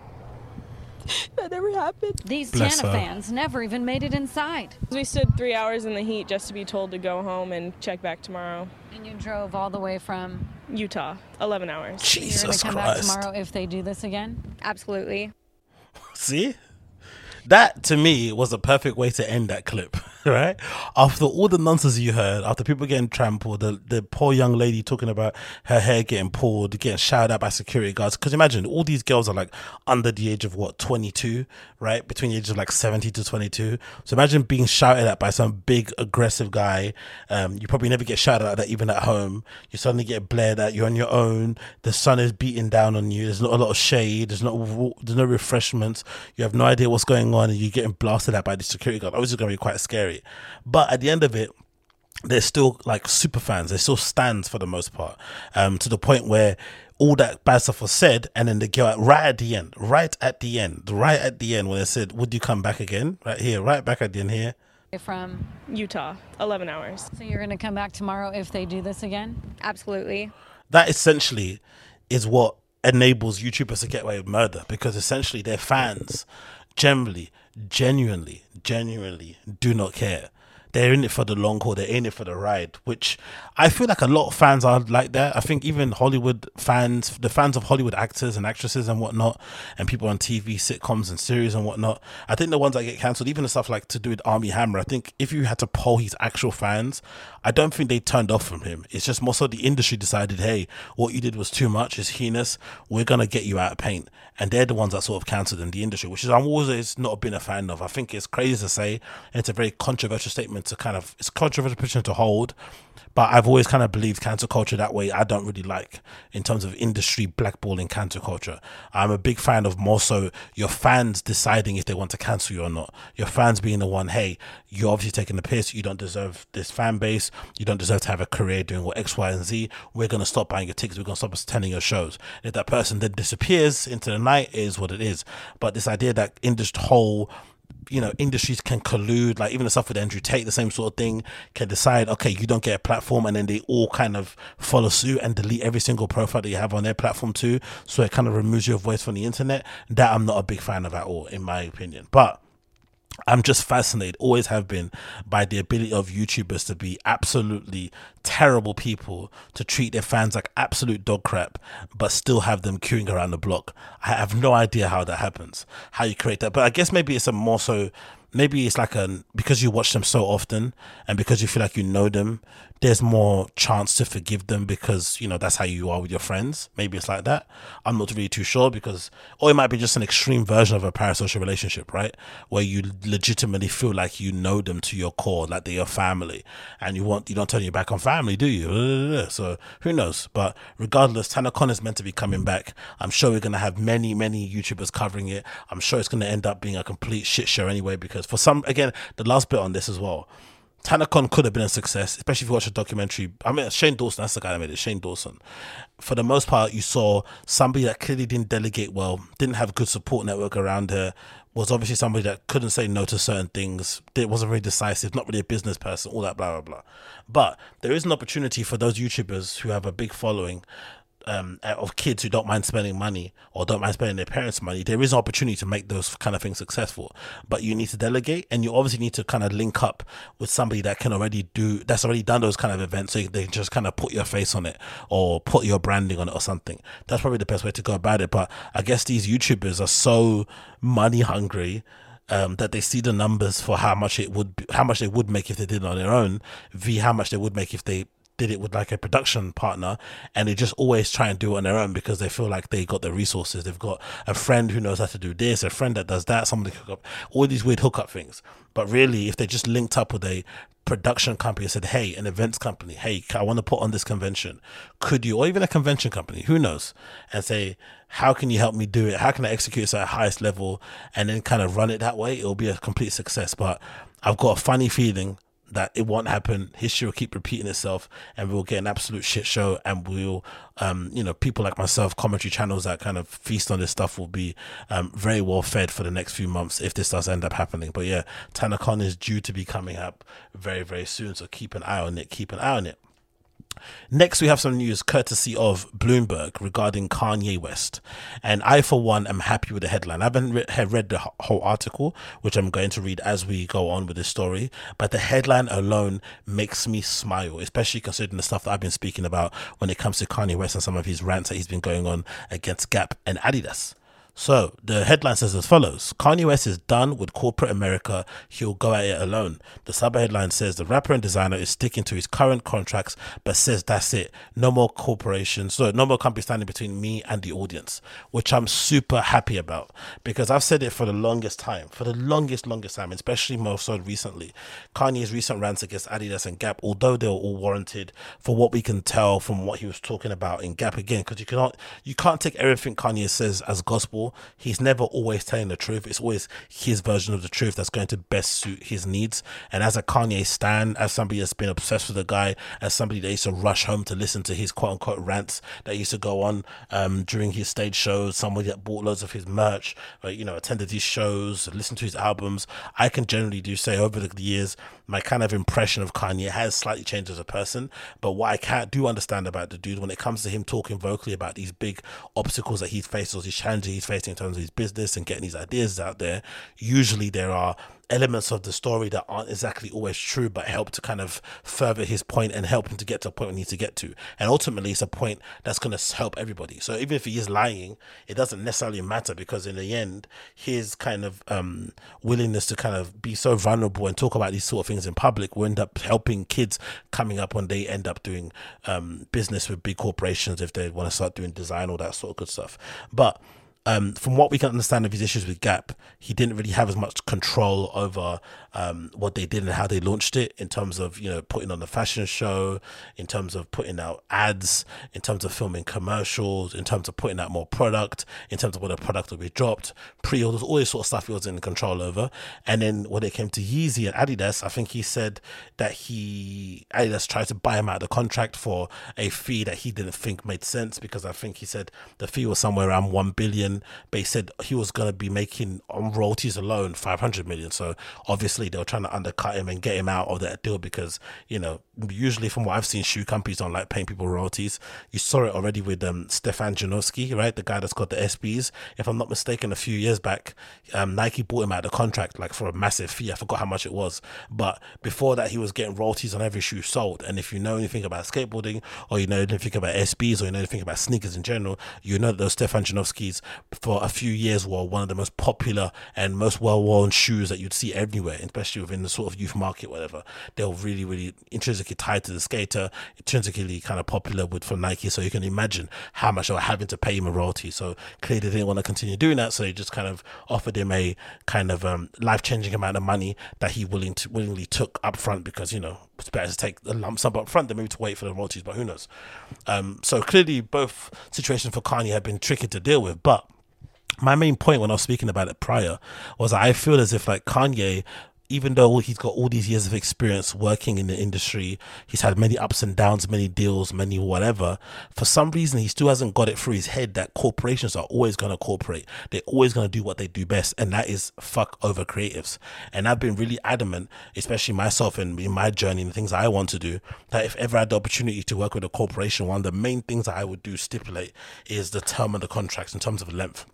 [laughs] that never happened. These Bless Tana her. fans never even made it inside. We stood three hours in the heat just to be told to go home and check back tomorrow. And you drove all the way from. Utah, 11 hours. You're going Jesus to come Christ. back tomorrow if they do this again? Absolutely. See? That to me was a perfect way to end that clip, [laughs] [laughs] right? After all the nonsense you heard, after people getting trampled, the, the poor young lady talking about her hair getting pulled, getting shouted at by security guards. Because imagine all these girls are like under the age of what, 22, right? Between the ages of like 70 to 22. So imagine being shouted at by some big aggressive guy. Um, you probably never get shouted at that even at home. You suddenly get blared at. You're on your own. The sun is beating down on you. There's not a lot of shade. There's no there's no refreshments. You have no idea what's going on, and you're getting blasted at by the security guard. Obviously, going to be quite scary. But at the end of it, they're still like super fans. They're still stands for the most part. Um, to the point where all that bad stuff was said, and then they go right at the end, right at the end, right at the end when they said, "Would you come back again?" Right here, right back at the end here. From. Utah, 11 hours. So you're going to come back tomorrow if they do this again? Absolutely. that essentially is what enables YouTubers to get away with murder because essentially their fans generally, genuinely, genuinely do not care. They're in it for the long haul. They're in it for the ride, which I feel like a lot of fans are like that. I think even Hollywood fans, the fans of Hollywood actors and actresses and whatnot, and people on TV, sitcoms and series and whatnot, I think the ones that get cancelled, even the stuff like to do with Armie Hammer, I think if you had to poll his actual fans, I don't think they turned off from him. It's just more so the industry decided, hey, what you did was too much, it's heinous, we're gonna get you out of paint. And they're the ones that sort of cancelled in the industry, which is I'm always not been a fan of. I think it's crazy to say, it's a very controversial statement to kind of it's controversial position to hold. But I've always kind of believed cancel culture that way. I don't really like in terms of industry blackballing cancel culture. I'm a big fan of more so your fans deciding if they want to cancel you or not. Your fans being the one, hey, you're obviously taking the piss. You don't deserve this fan base. You don't deserve to have a career doing what X, Y, and Z. We're gonna stop buying your tickets. We're gonna stop attending your shows. If that person then disappears into the night, is what it is. But this idea that in this whole you know industries can collude like even the stuff with andrew tate the same sort of thing can decide okay you don't get a platform and then they all kind of follow suit and delete every single profile that you have on their platform too so it kind of removes your voice from the internet that i'm not a big fan of at all in my opinion but I'm just fascinated, always have been, by the ability of YouTubers to be absolutely terrible people, to treat their fans like absolute dog crap, but still have them queuing around the block. I have no idea how that happens, how you create that. But I guess maybe it's a more so maybe it's like a because you watch them so often and because you feel like you know them there's more chance to forgive them because you know that's how you are with your friends. Maybe it's like that. I'm not really too sure because or it might be just an extreme version of a parasocial relationship right? Where you legitimately feel like you know them to your core like they're your family. And you want you don't turn your back on family do you? [laughs] So who knows? But regardless TanaCon is meant to be coming back. I'm sure we're going to have many many youtubers covering it. I'm sure it's going to end up being a complete shit show anyway because for some again the last bit on this as well TanaCon could have been a success, especially if you watch a documentary. I mean, Shane Dawson, that's the guy that made it, Shane Dawson. For the most part, you saw somebody that clearly didn't delegate well, didn't have a good support network around her, was obviously somebody that couldn't say no to certain things, it wasn't very decisive, not really a business person, all that, blah, blah, blah. But there is an opportunity for those YouTubers who have a big following um, of kids who don't mind spending money or don't mind spending their parents' money, there is an opportunity to make those kind of things successful. But you need to delegate, and you obviously need to kind of link up with somebody that can already do that's already done those kind of events, so they just kind of put your face on it or put your branding on it or something. That's probably the best way to go about it. But I guess these YouTubers are so money hungry. Um, that they see the numbers for how much it would, be, how much they would make if they did it on their own, v how much they would make if they did it with like a production partner and they just always try and do it on their own because they feel like they got the resources. They've got a friend who knows how to do this, a friend that does that, somebody hook up, all these weird hookup things. But really, if they just linked up with a production company and said, Hey, an events company, hey, I want to put on this convention. Could you, or even a convention company, who knows, and say, How can you help me do it? How can I execute this at the highest level? And then kind of run it that way, it'll be a complete success. But I've got a funny feeling that it won't happen. History will keep repeating itself, and we'll get an absolute shit show. And we'll, um, you know, people like myself, commentary channels that kind of feast on this stuff will be um, very well fed for the next few months if this does end up happening. But yeah, TanaCon is due to be coming up very, very soon. So keep an eye on it. Keep an eye on it. Next, we have some news courtesy of Bloomberg regarding Kanye West. And I, for one, am happy with the headline. I haven't re- read the whole article, which I'm going to read as we go on with the story. But the headline alone makes me smile, especially considering the stuff that I've been speaking about when it comes to Kanye West and some of his rants that he's been going on against Gap and Adidas. So the headline says as follows Kanye West is done with corporate America. He'll go at it alone. The sub headline says the rapper and designer is sticking to his current contracts, but says that's it. No more corporations. So no more company standing between me and the audience, which I'm super happy about because I've said it for the longest time, for the longest, longest time, especially more so recently. Kanye's recent rants against Adidas and Gap, although they were all warranted for what we can tell from what he was talking about in Gap again, because you cannot, you can't take everything Kanye says as gospel he's never always telling the truth. It's always his version of the truth that's going to best suit his needs. And as a Kanye stan, as somebody that's been obsessed with the guy, as somebody that used to rush home to listen to his quote unquote rants that used to go on um, during his stage shows, somebody that bought loads of his merch, uh, you know, attended his shows, listened to his albums, I can generally do say over the years, my kind of impression of Kanye has slightly changed as a person. But what I can't do understand about the dude when it comes to him talking vocally about these big obstacles that he's faced or these challenges he's in terms of his business and getting these ideas out there, usually there are elements of the story that aren't exactly always true, but help to kind of further his point and help him to get to a point he needs to get to. And ultimately, it's a point that's going to help everybody. So even if he is lying, it doesn't necessarily matter because in the end, his kind of um, willingness to kind of be so vulnerable and talk about these sort of things in public will end up helping kids coming up when they end up doing um, business with big corporations if they want to start doing design, all that sort of good stuff. But um, from what we can understand of his issues with Gap, he didn't really have as much control over um, what they did and how they launched it in terms of you know putting on the fashion show, in terms of putting out ads, in terms of filming commercials, in terms of putting out more product, in terms of when the product will be dropped, pre-orders, all this sort of stuff he was in control over. And then when it came to Yeezy and Adidas, I think he said that he Adidas tried to buy him out of the contract for a fee that he didn't think made sense because I think he said the fee was somewhere around one billion but he said he was going to be making on royalties alone 500 million. So obviously they were trying to undercut him and get him out of that deal because, you know, usually from what I've seen, shoe companies don't like paying people royalties. You saw it already with um, Stefan Janoski, right? The guy that's got the SBs. If I'm not mistaken, a few years back, um, Nike bought him out of the contract like for a massive fee. I forgot how much it was. But before that, he was getting royalties on every shoe sold. And if you know anything about skateboarding or you know anything about SBs or you know anything about sneakers in general, you know those Stefan Janoski's for a few years were one of the most popular and most well-worn shoes that you'd see everywhere, especially within the sort of youth market, whatever. They were really, really intrinsically tied to the skater, intrinsically kind of popular with from Nike. So you can imagine how much they were having to pay him a royalty. So clearly they didn't want to continue doing that. So they just kind of offered him a kind of um, life-changing amount of money that he willing to willingly took up front because you know it's better to take the lump sum up front than maybe to wait for the royalties. But who knows? Um, so clearly both situations for Kanye have been tricky to deal with, but my main point when I was speaking about it prior was I feel as if like Kanye even though he's got all these years of experience working in the industry, he's had many ups and downs, many deals, many whatever. For some reason, he still hasn't got it through his head that corporations are always going to cooperate. They're always going to do what they do best, and that is fuck over creatives. And I've been really adamant, especially myself and in my journey and the things I want to do, that if ever I had the opportunity to work with a corporation, one of the main things that I would do stipulate is the term of the contracts in terms of length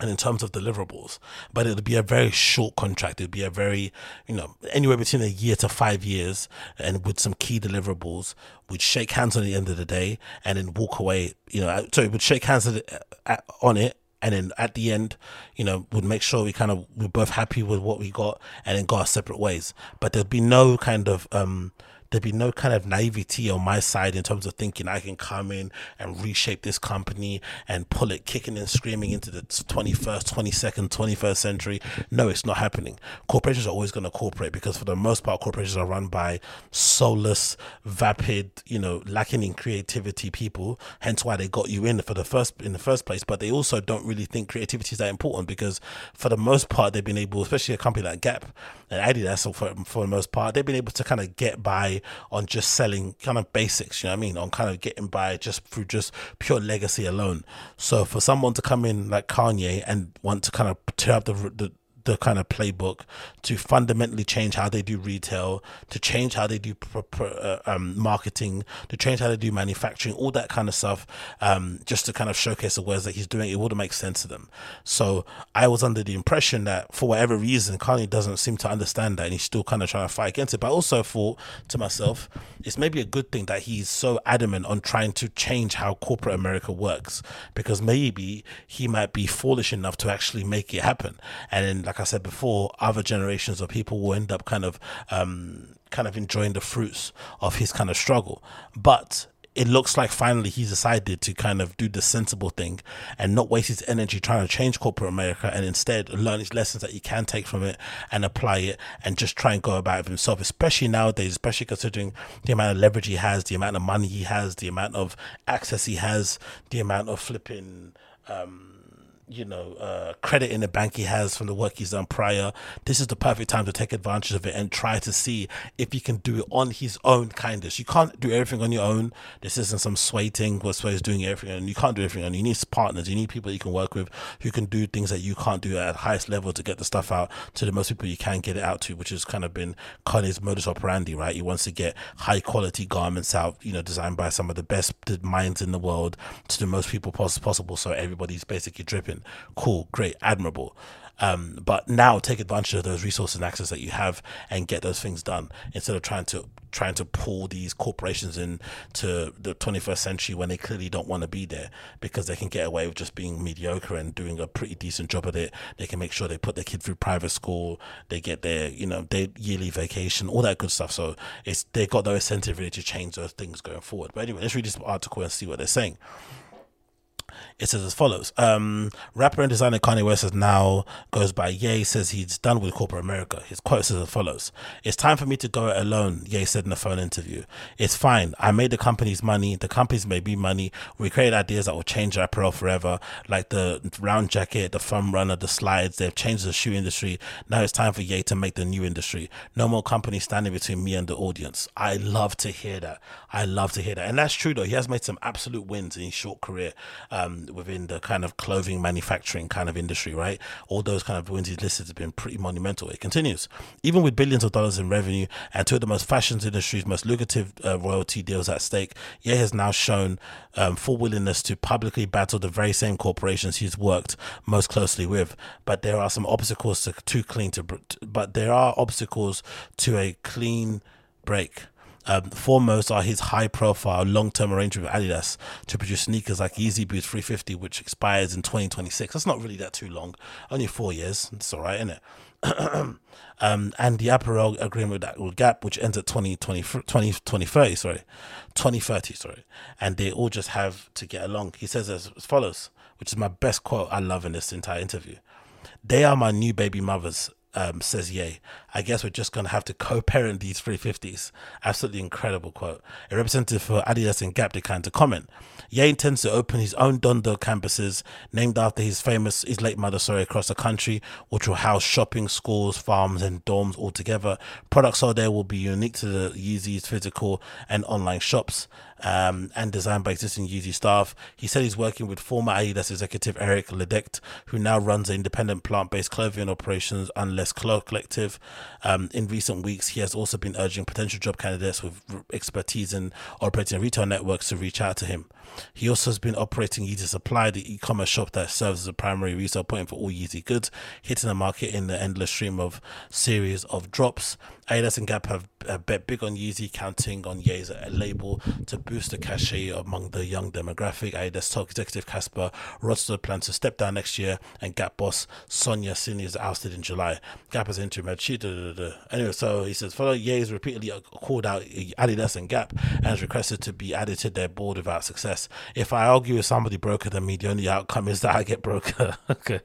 and in terms of deliverables, but it'd be a very short contract. It'd be a very, you know, anywhere between a year to five years, and with some key deliverables. We'd shake hands on the end of the day, and then walk away. You know, sorry, we'd shake hands on it, and then at the end, you know, would make sure we kind of we're both happy with what we got, and then go our separate ways. But there'd be no kind of um there'd be no kind of naivety on my side in terms of thinking I can come in and reshape this company and pull it kicking and screaming into the 21st, 22nd, 21st century. No, it's not happening. Corporations are always going to cooperate because for the most part, corporations are run by soulless, vapid, you know, lacking in creativity people. Hence why they got you in for the first in the first place. But they also don't really think creativity is that important because for the most part, they've been able, especially a company like Gap and Adidas, for for the most part, they've been able to kind of get by on just selling kind of basics, you know what I mean? On kind of getting by just through just pure legacy alone. So for someone to come in like Kanye and want to kind of tear up the, the the kind of playbook to fundamentally change how they do retail, to change how they do uh, um, marketing, to change how they do manufacturing, all that kind of stuff, um, just to kind of showcase the ways that he's doing. It wouldn't make sense to them. So I was under the impression that for whatever reason, Kanye doesn't seem to understand that, and he's still kind of trying to fight against it. But I also thought to myself, it's maybe a good thing that he's so adamant on trying to change how corporate America works, because maybe he might be foolish enough to actually make it happen, and then like I said before, other generations of people will end up kind of um, kind of enjoying the fruits of his kind of struggle. But it looks like finally he's decided to kind of do the sensible thing and not waste his energy trying to change corporate America and instead learn his lessons that he can take from it and apply it and just try and go about it himself, especially nowadays, especially considering the amount of leverage he has, the amount of money he has, the amount of access he has, the amount of flipping. Um, you know, uh, credit in the bank he has from the work he's done prior. This is the perfect time to take advantage of it and try to see if he can do it on his own kindness. You can't do everything on your own. This isn't some sway thing where Sway's doing everything and you can't do everything on. You need partners. You need people you can work with who can do things that you can't do at highest level to get the stuff out to the most people you can get it out to, which has kind of been Kanye's modus operandi, right? He wants to get high quality garments out, you know, designed by some of the best minds in the world to the most people possible so everybody's basically dripping cool, great, admirable. Um, but now take advantage of those resources and access that you have and get those things done instead of trying to trying to pull these corporations into the 21st century when they clearly don't want to be there because they can get away with just being mediocre and doing a pretty decent job at it. They can make sure they put their kid through private school, they get their you know their yearly vacation, all that good stuff. So it's they've got no incentive really to change those things going forward. But anyway, let's read this article and see what they're saying. It says as follows um, Rapper and designer Kanye West has now goes by Ye says he's done with corporate America. His quote says as follows It's time for me to go it alone, Ye said in a phone interview. It's fine. I made the company's money. The company's made me money. We created ideas that will change apparel forever, like the round jacket, the foam runner, the slides. They've changed the shoe industry. Now it's time for Ye to make the new industry. No more company standing between me and the audience. I love to hear that. I love to hear that. And that's true, though. He has made some absolute wins in his short career. Um, within the kind of clothing manufacturing kind of industry, right? All those kind of wins he's listed have been pretty monumental. It continues. Even with billions of dollars in revenue and two of the most fashion industry's most lucrative uh, royalty deals at stake, Ye has now shown um, full willingness to publicly battle the very same corporations he's worked most closely with. But there are some obstacles to too clean to, but there are obstacles to a clean break Um, foremost are his high profile long term arrangement with Adidas to produce sneakers like Yeezy Boost 350, which expires in 2026. That's not really that too long, only four years. It's all right, isn't it? [clears throat] um, and the apparel agreement with, Gap, which ends at 2020, 20, 2030, sorry, 2030, sorry. And they all just have to get along. He says as, as follows, which is my best quote I love in this entire interview. They are my new baby mothers um, says Ye. I guess we're just going to have to co-parent these 350s. Absolutely incredible quote. A representative for Adidas and Gap declined to comment. Ye intends to open his own Donda campuses named after his famous, his late mother, sorry, across the country, which will house shopping, schools, farms, and dorms all together. Products sold there will be unique to the Yeezy's physical and online shops um, and designed by existing Yeezy staff. He said he's working with former Adidas executive Eric Liedtke, who now runs an independent plant-based clothing operations Unless Clo Collective. Um, in recent weeks, he has also been urging potential job candidates with expertise in operating retail networks to reach out to him. He also has been operating Yeezy Supply, the e-commerce shop that serves as a primary resale point for all Yeezy goods, hitting the market in the endless stream of series of drops. Adidas and Gap have, have bet big on Yeezy, counting on Ye as a label to boost the cachet among the young demographic. Adidas top executive Kasper Rorsted plans to step down next year, and Gap boss Sonia Syngal is ousted in July. Gap has interim head. Anyway, so he says, follow Ye repeatedly uh, called out Adidas and Gap and has requested to be added to their board without success. If I argue with somebody broker than me, the only outcome is that I get broker. [laughs] okay.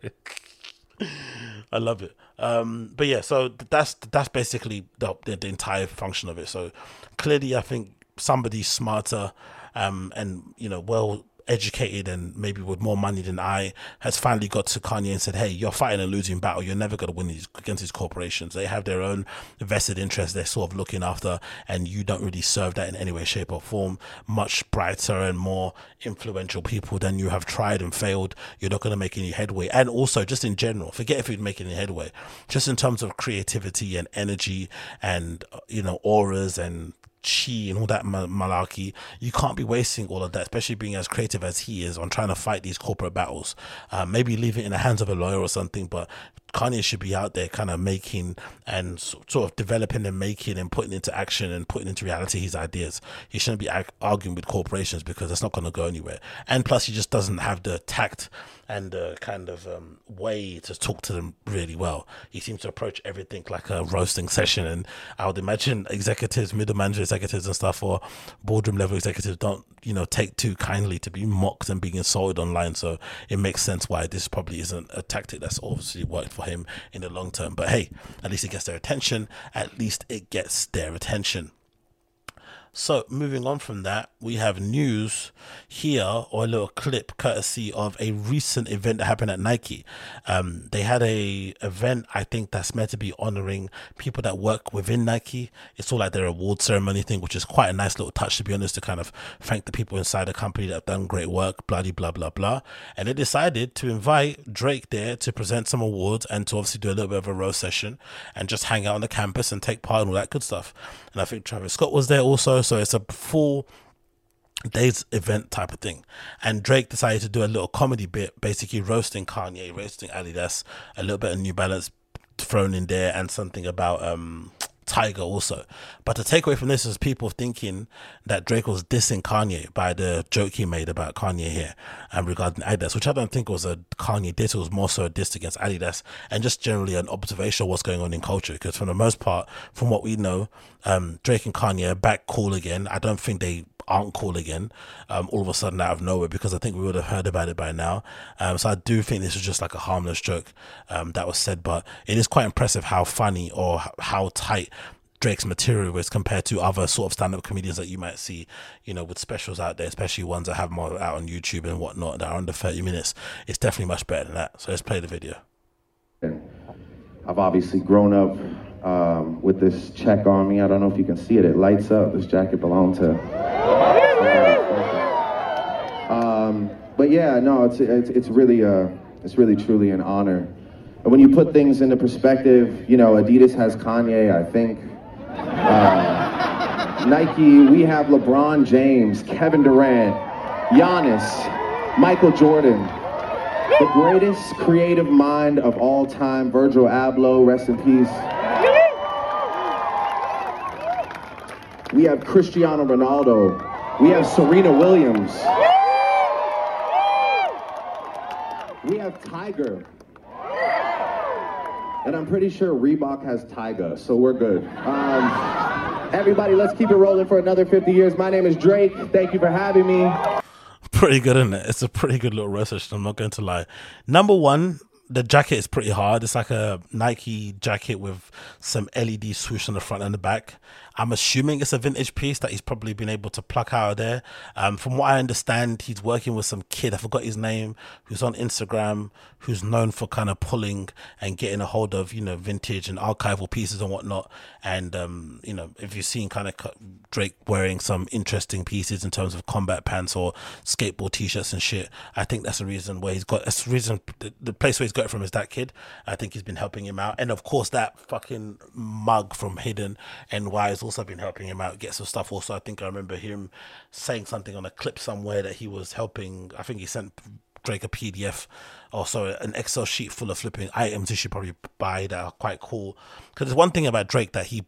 I love it. Um, but yeah, so that's that's basically the, the, the entire function of it. So clearly, I think somebody smarter um, and you know well educated and maybe with more money than I has finally got to Kanye and said, "Hey, you're fighting a losing battle. You're never going to win these against these corporations. They have their own vested interests. They're sort of looking after, and you don't really serve that in any way, shape, or form. Much brighter and more influential people than you have tried and failed. You're not going to make any headway. And also, just in general, forget if you'd make any headway. Just in terms of creativity and energy, and you know, auras and chi and all that malarkey. You can't be wasting all of that, especially being as creative as he is on trying to fight these corporate battles. Uh, maybe leave it in the hands of a lawyer or something, but Kanye should be out there kind of making and sort of developing and making and putting into action and putting into reality his ideas. He shouldn't be arguing with corporations because that's not going to go anywhere. And plus, he just doesn't have the tact and the kind of um, way to talk to them really well. He seems to approach everything like a roasting session. And I would imagine executives, middle manager executives and stuff, or boardroom level executives don't, you know, take too kindly to be mocked and being insulted online. So it makes sense why this probably isn't a tactic that's obviously worked for him in the long term. But hey, at least it gets their attention. At least it gets their attention. So, moving on from that, we have news here or a little clip courtesy of a recent event that happened at Nike. Um, they had a event, I think, that's meant to be honoring people that work within Nike. It's all like their award ceremony thing, which is quite a nice little touch, to be honest, to kind of thank the people inside the company that have done great work, bloody blah, blah, blah. And they decided to invite Drake there to present some awards and to obviously do a little bit of a roast session and just hang out on the campus and take part in all that good stuff. And I think Travis Scott was there also. So it's a full days event type of thing. And Drake decided to do a little comedy bit, basically roasting Kanye, roasting Adidas, a little bit of New Balance thrown in there, and something about um Tyga also. But the takeaway from this is people thinking that Drake was dissing Kanye by the joke he made about Kanye here and regarding Adidas, which I don't think was a Kanye diss. It was more so a diss against Adidas and just generally an observation of what's going on in culture. Because for the most part, from what we know, um, Drake and Kanye are back cool again. I don't think they aren't cool again um, all of a sudden out of nowhere because I think we would have heard about it by now. Um, so I do think this was just like a harmless joke um, that was said, but it is quite impressive how funny or how tight Drake's material is compared to other sort of stand-up comedians that you might see, you know, with specials out there, especially ones that have more out on YouTube and whatnot that are under 30 minutes. It's definitely much better than that. So let's play the video. I've obviously grown up um, with this check on me. I don't know if you can see it. It lights up. This jacket belonged to. Um, but yeah, no, it's it's it's really uh, it's really truly an honor. And when you put things into perspective, you know, Adidas has Kanye, I think. Uh, Nike, we have LeBron James, Kevin Durant, Giannis, Michael Jordan, the greatest creative mind of all time, Virgil Abloh, rest in peace. We have Cristiano Ronaldo. We have Serena Williams. We have Tiger. And I'm pretty sure Reebok has Tiger, so we're good. Um, everybody, let's keep it rolling for another 50 years. My name is Drake. Thank you for having me. pretty good, isn't it? It's a pretty good little research. I'm not going to lie. Number one, the jacket is pretty hard. It's like a Nike jacket with some LED swoosh on the front and the back. I'm assuming it's a vintage piece that he's probably been able to pluck out of there. Um, from what I understand, he's working with some kid, I forgot his name, who's on Instagram, who's known for kind of pulling and getting a hold of, you know, vintage and archival pieces and whatnot. And, um, you know, if you've seen kind of Drake wearing some interesting pieces in terms of combat pants or skateboard t shirts and shit, I think that's the reason where he's got, that's the reason, the, the place where he's got it from is that kid. I think he's been helping him out. And of course, that fucking mug from Hidden NY is also been helping him out get some stuff. Also, I think I remember him saying something on a clip somewhere that he was helping. I think he sent Drake a PDF or an Excel sheet full of flipping items he should probably buy that are quite cool. Because there's one thing about Drake that he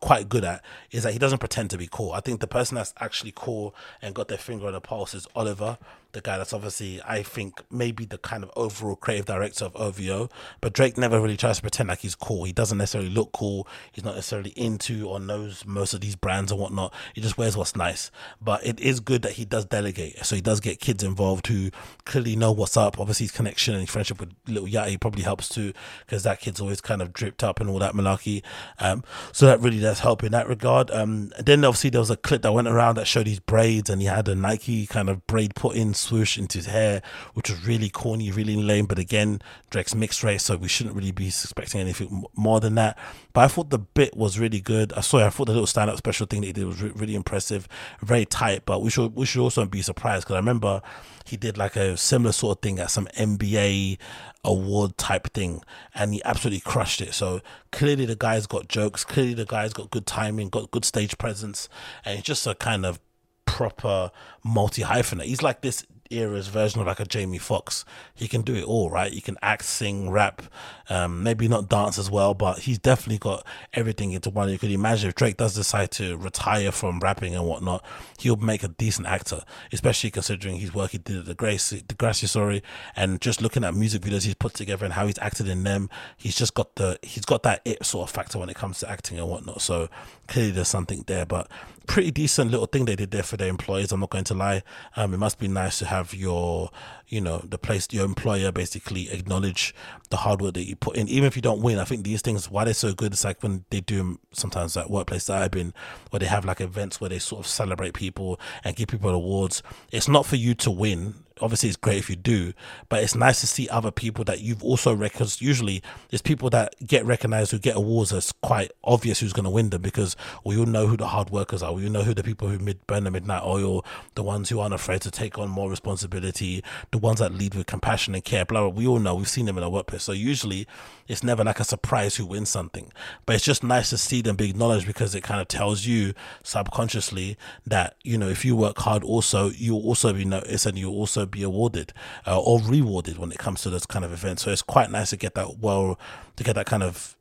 quite good at is that he doesn't pretend to be cool. I think the person that's actually cool and got their finger on the pulse is Oliver the guy that's obviously, I think, maybe the kind of overall creative director of OVO. But Drake never really tries to pretend like he's cool. He doesn't necessarily look cool. He's not necessarily into or knows most of these brands and whatnot. He just wears what's nice. But it is good that he does delegate. So he does get kids involved who clearly know what's up. Obviously, his connection and his friendship with Lil Yachty probably helps too, because that kid's always kind of dripped up and all that malarkey. Um, so that really does help in that regard. Um, then obviously there was a clip that went around that showed his braids and he had a Nike kind of braid put in swoosh into his hair, which was really corny, really lame. But again, Drake's mixed race, so we shouldn't really be expecting anything more than that. But I thought the bit was really good. Uh, I saw, I thought the little stand up special thing that he did was re- really impressive, very tight. But we should we should also be surprised because I remember he did like a similar sort of thing at some NBA award type thing and he absolutely crushed it. So clearly the guy's got jokes, clearly the guy's got good timing, got good stage presence, and it's just a kind of proper multi hyphenate. He's like this era's version of like a Jamie Foxx. He can do it all, right? He can act, sing, rap, um, maybe not dance as well, but he's definitely got everything into one. You could imagine if Drake does decide to retire from rapping and whatnot, he'll make a decent actor, especially considering his work he did at the Grace, Degrassi, sorry, and just looking at music videos he's put together and how he's acted in them. He's just got the he's got that it sort of factor when it comes to acting and whatnot. So clearly there's something there, but pretty decent little thing they did there for their employees. I'm not going to lie. Um, it must be nice to have your, you know, the place, your employer basically acknowledge the hard work that you put in, even if you don't win. I think these things, why they're so good, it's like when they do sometimes at workplace that I've been, where they have like events where they sort of celebrate people and give people awards. It's not for you to win obviously it's great if you do, but it's nice to see other people that you've also recognized. usually it's people that get recognized who get awards. It's quite obvious who's going to win them because we all know who the hard workers are. We all know who the people who mid- burn the midnight oil, the ones who aren't afraid to take on more responsibility, the ones that lead with compassion and care. Blah blah. We all know. We've seen them in our workplace. So usually it's never like a surprise who wins something, but it's just nice to see them be acknowledged because it kind of tells you subconsciously that you know if you work hard, also you'll also be noticed and you'll also be awarded uh, or rewarded when it comes to those kind of events. So it's quite nice to get that well, to get that kind of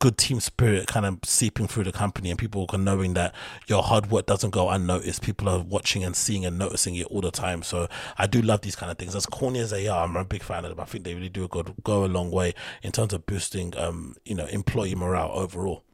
good team spirit kind of seeping through the company and people knowing that your hard work doesn't go unnoticed. People are watching and seeing and noticing it all the time. So I do love these kind of things. As corny as they are, I'm a big fan of them. I think they really do go, go a long way in terms of boosting, um, you know, employee morale overall.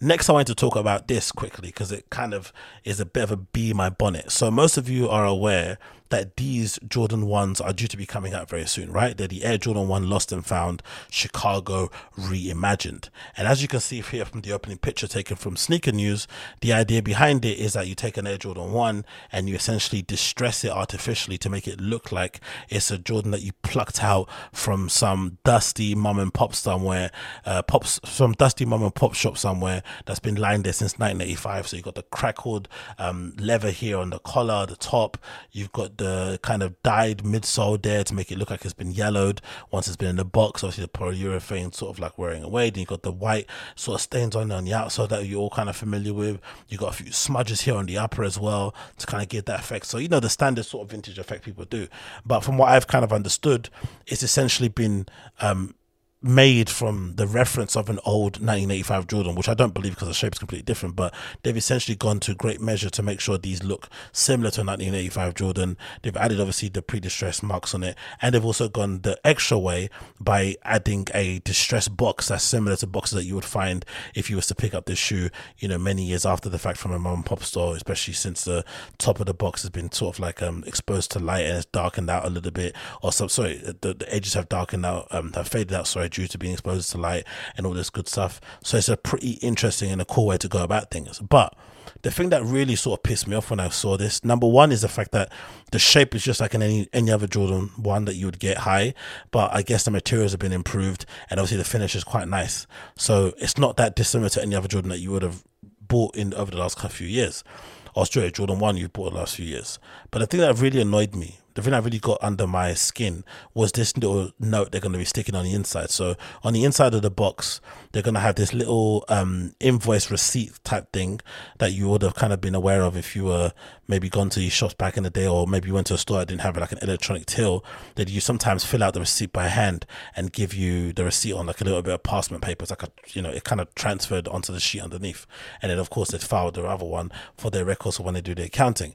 Next, I want to talk about this quickly because it kind of is a bit of a bee my bonnet. So most of you are aware that these Jordan 1s are due to be coming out very soon, right? They're the Air Jordan 1 Lost and Found Chicago Reimagined. And as you can see here from the opening picture taken from Sneaker News, the idea behind it is that you take an Air Jordan 1 and you essentially distress it artificially to make it look like it's a Jordan that you plucked out from some dusty mom and pop somewhere, uh, pops, some dusty mom and pop shop somewhere that's been lying there since 1985. So you've got the crackled um, leather here on the collar, the top. You've got the kind of dyed midsole there to make it look like it's been yellowed once it's been in the box. Obviously, the polyurethane sort of like wearing away. Then you've got the white sort of stains on on the outside that you're all kind of familiar with. You've got a few smudges here on the upper as well to kind of give that effect. So you know the standard sort of vintage effect people do. But from what I've kind of understood, it's essentially been um, made from the reference of an old 1985 Jordan, which I don't believe because the shape is completely different, but they've essentially gone to great measure to make sure these look similar to a 1985 Jordan. They've added obviously the pre-distressed marks on it, and they've also gone the extra way by adding a distressed box that's similar to boxes that you would find if you was to pick up this shoe, you know, many years after the fact from a mom and pop store, especially since the top of the box has been sort of like um exposed to light and it's darkened out a little bit, or some sorry, the, the edges have darkened out, um, have faded out, sorry, due to being exposed to light and all this good stuff. So it's a pretty interesting and a cool way to go about things. But the thing that really sort of pissed me off when I saw this, number one, is the fact that the shape is just like in any any other Jordan one that you would get high, but I guess the materials have been improved and obviously the finish is quite nice. So it's not that dissimilar to any other Jordan that you would have bought in over the last few years. Australia Jordan 1 you've bought the last few years. But the thing that really annoyed me, the thing that really got under my skin was this little note they're going to be sticking on the inside. So on the inside of the box, they're going to have this little um, invoice receipt type thing that you would have kind of been aware of if you were maybe gone to your shops back in the day, or maybe you went to a store that didn't have like an electronic till. That you sometimes fill out the receipt by hand and give you the receipt on like a little bit of parchment paper. It's like a you know it kind of transferred onto the sheet underneath, and then of course they filed the other one for their records when they do the accounting.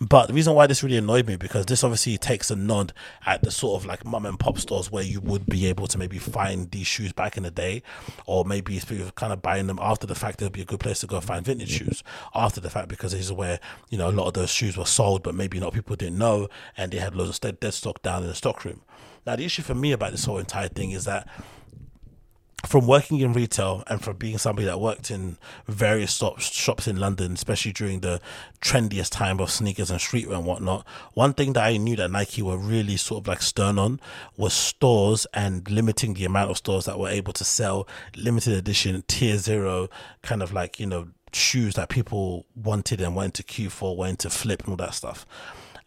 But the reason why this really annoyed me because this obviously takes a nod at the sort of like mum and pop stores where you would be able to maybe find these shoes back in the day, or maybe if you're kind of buying them after the fact, it would be a good place to go find vintage shoes after the fact because this is where you know a lot of those shoes were sold, but maybe not people didn't know, and they had loads of dead stock down in the stock room. Now the issue for me about this whole entire thing is that from working in retail and from being somebody that worked in various shops, shops in London, especially during the trendiest time of sneakers and streetwear and whatnot, one thing that I knew that Nike were really sort of like stern on was stores and limiting the amount of stores that were able to sell limited edition tier zero kind of like, you know, shoes that people wanted and went to queue for, went to flip and all that stuff.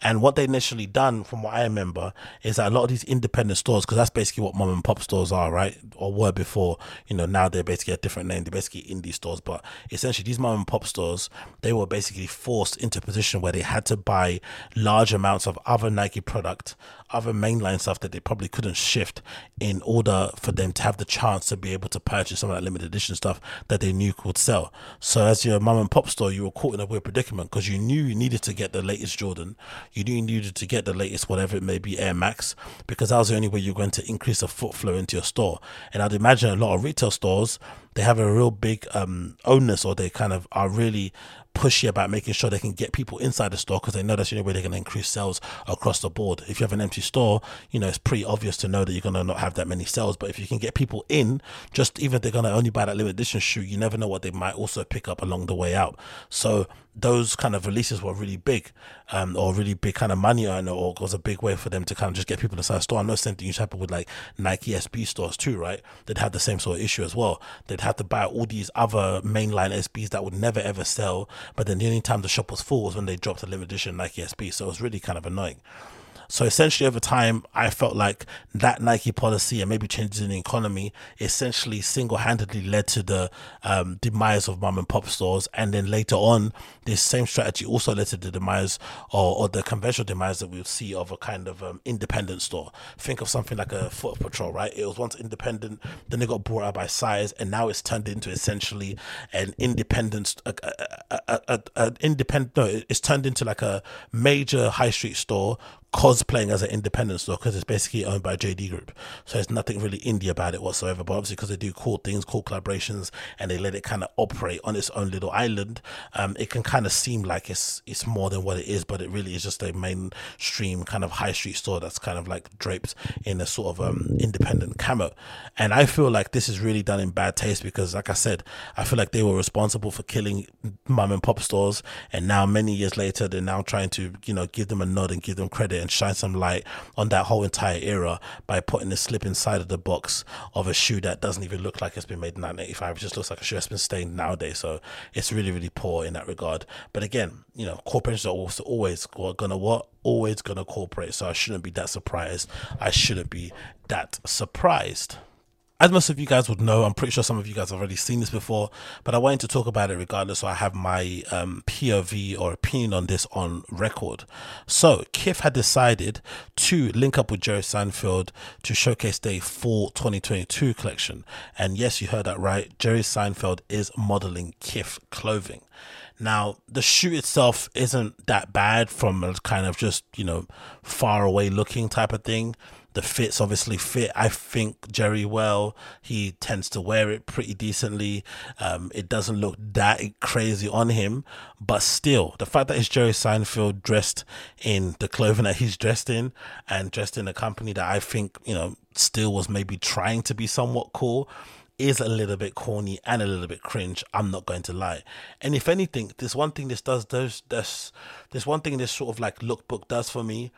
And what they initially done, from what I remember, is that a lot of these independent stores, because that's basically what mom and pop stores are, right? Or were before. You know, now they're basically a different name. They're basically indie stores. But essentially, these mom and pop stores, they were basically forced into a position where they had to buy large amounts of other Nike product, other mainline stuff that they probably couldn't shift in order for them to have the chance to be able to purchase some of that limited edition stuff that they knew could sell. So as your mom and pop store, you were caught in a weird predicament because you knew you needed to get the latest Jordan you needed to get the latest whatever it may be Air Max because that was the only way you're going to increase the foot flow into your store. And I'd imagine a lot of retail stores they have a real big um onus or they kind of are really pushy about making sure they can get people inside the store because they know that's the only way they're going to increase sales across the board. If you have an empty store, you know, it's pretty obvious to know that you're going to not have that many sales. But if you can get people in, just even if they're going to only buy that limited edition shoe, you never know what they might also pick up along the way out. So those kind of releases were really big, um, or really big kind of money earner, or was a big way for them to kind of just get people inside the store. I know same thing used to happen with like Nike SB stores too, right? They'd have the same sort of issue as well. They'd have to buy all these other mainline SBs that would never ever sell, but then the only time the shop was full was when they dropped a limited edition Nike SB. So it was really kind of annoying. So essentially, over time, I felt like that Nike policy and maybe changes in the economy essentially single-handedly led to the um, demise of mom and pop stores, and then later on, this same strategy also led to the demise or, or the conventional demise that we'll see of a kind of um, independent store. Think of something like a Foot Patrol, right? It was once independent, then it got brought out by size, and now it's turned into essentially an independent, a, a, a, a, a independent. No, it's turned into like a major high street store cosplaying as an independent store because it's basically owned by JD Group. So there's nothing really indie about it whatsoever. But obviously, because they do cool things, cool collaborations, and they let it kind of operate on its own little island, um, it can kind of seem like it's it's more than what it is. But it really is just a mainstream kind of high street store that's kind of like draped in a sort of um, independent camo. And I feel like this is really done in bad taste because, like I said, I feel like they were responsible for killing mom and pop stores, and now many years later, they're now trying to you know give them a nod and give them credit and shine some light on that whole entire era by putting a slip inside of the box of a shoe that doesn't even look like it's been made in 1985. It just looks like a shoe that's been stained nowadays. So it's really, really poor in that regard. But again, you know, corporations are also always gonna what? Always gonna cooperate. So I shouldn't be that surprised. I shouldn't be that surprised. As most of you guys would know, I'm pretty sure some of you guys have already seen this before, but I wanted to talk about it regardless. So I have my um, POV or opinion on this on record. So Kith had decided to link up with Jerry Seinfeld to showcase their fall 2022 collection. And yes, you heard that right. Jerry Seinfeld is modeling Kith clothing. Now, the shoot itself isn't that bad from a kind of just, you know, far away looking type of thing. The fits obviously fit. I think Jerry well. He tends to wear it pretty decently. Um, it doesn't look that crazy on him, but still, the fact that it's Jerry Seinfeld dressed in the clothing that he's dressed in and dressed in a company that I think, you know, still was maybe trying to be somewhat cool is a little bit corny and a little bit cringe. I'm not going to lie. And if anything, this one thing this does, does this, this one thing this sort of like lookbook does for me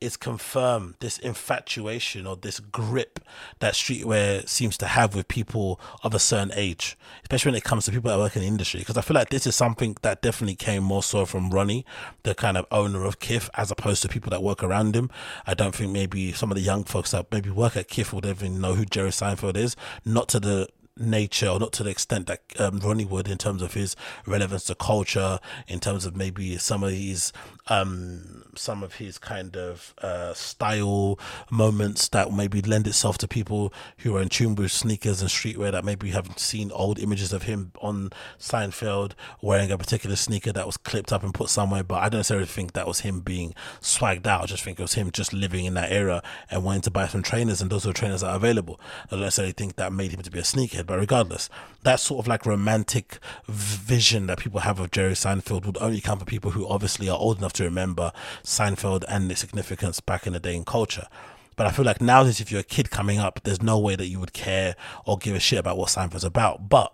is confirm this infatuation or this grip that streetwear seems to have with people of a certain age, especially when it comes to people that work in the industry. Because I feel like this is something that definitely came more so from Ronnie, the kind of owner of Kith, as opposed to people that work around him. I don't think maybe some of the young folks that maybe work at Kith would even know who Jerry Seinfeld is, not to the nature or not to the extent that um, Ronnie would in terms of his relevance to culture, in terms of maybe some of his um, some of his kind of uh, style moments that maybe lend itself to people who are in tune with sneakers and streetwear that maybe haven't seen old images of him on Seinfeld wearing a particular sneaker that was clipped up and put somewhere. But I don't necessarily think that was him being swagged out. I just think it was him just living in that era and wanting to buy some trainers, and those the trainers that are available. I don't necessarily think that made him to be a sneakerhead, but regardless, that sort of like romantic vision that people have of Jerry Seinfeld would only come from people who obviously are old enough to remember Seinfeld and its significance back in the day in culture. But I feel like now that if you're a kid coming up, there's no way that you would care or give a shit about what Seinfeld's about. But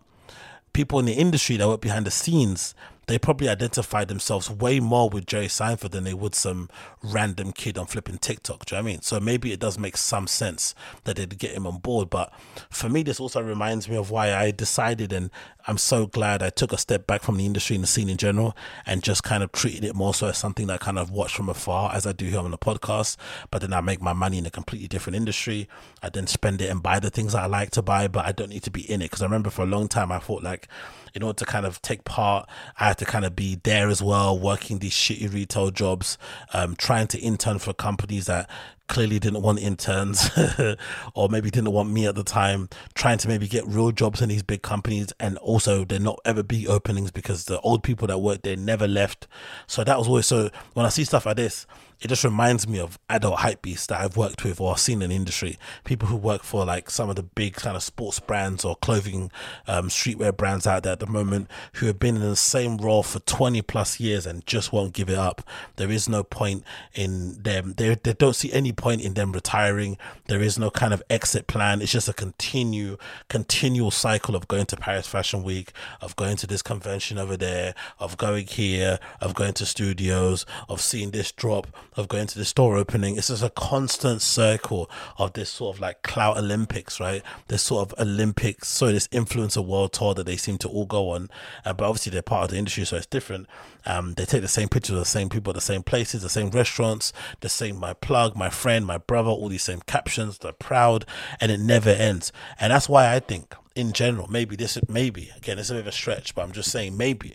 people in the industry that work behind the scenes, they probably identify themselves way more with Jerry Seinfeld than they would some random kid on flipping TikTok. Do you know what I mean? So maybe it does make some sense that they'd get him on board. But for me, this also reminds me of why I decided, and I'm so glad I took a step back from the industry and the scene in general and just kind of treated it more so as something that I kind of watch from afar as I do here on the podcast. But then I make my money in a completely different industry. I then spend it and buy the things that I like to buy, but I don't need to be in it. Because I remember for a long time, I thought like, in order to kind of take part, I had to kind of be there as well, working these shitty retail jobs, um, trying to intern for companies that clearly didn't want interns [laughs] or maybe didn't want me at the time trying to maybe get real jobs in these big companies. And also they're not ever big openings because the old people that worked there never left. So that was always so when i see stuff like this it just reminds me of adult hype beasts that I've worked with or seen in the industry. People who work for like some of the big kind of sports brands or clothing, um, streetwear brands out there at the moment who have been in the same role for 20 plus years and just won't give it up. There is no point in them. They, they don't see any point in them retiring. There is no kind of exit plan. It's just a continue, continual cycle of going to Paris Fashion Week, of going to this convention over there, of going here, of going to studios, of seeing this drop, of going to the store opening. It's just a constant circle of this sort of like clout Olympics, right? This sort of Olympics, so this influencer world tour that they seem to all go on. Uh, but obviously they're part of the industry, so it's different. Um, they take the same pictures of the same people, the same places, the same restaurants, the same my plug, my friend, my brother, all these same captions. They're proud, and it never ends. And that's why I think, in general, maybe this, maybe again, it's a bit of a stretch, but I'm just saying, maybe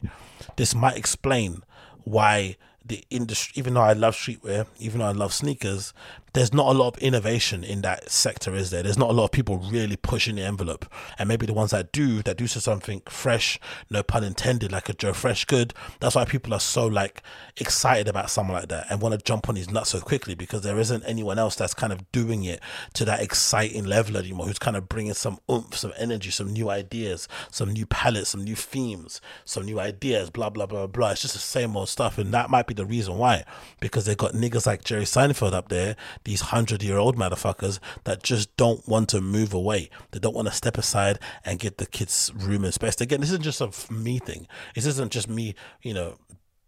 this might explain why the industry, even though I love streetwear, even though I love sneakers, there's not a lot of innovation in that sector, is there? There's not a lot of people really pushing the envelope. And maybe the ones that do, that do something fresh, no pun intended, like a Joe Freshgood, that's why people are so like excited about someone like that and want to jump on his nuts so quickly because there isn't anyone else that's kind of doing it to that exciting level anymore, who's kind of bringing some oomph, some energy, some new ideas, some new palettes, some new themes, some new ideas, blah, blah, blah, blah. It's just the same old stuff. And that might be the reason why, because they've got niggas like Jerry Seinfeld up there these hundred year old motherfuckers that just don't want to move away. They don't want to step aside and get the kids' room and space. Again, this isn't just a me thing. This isn't just me, you know,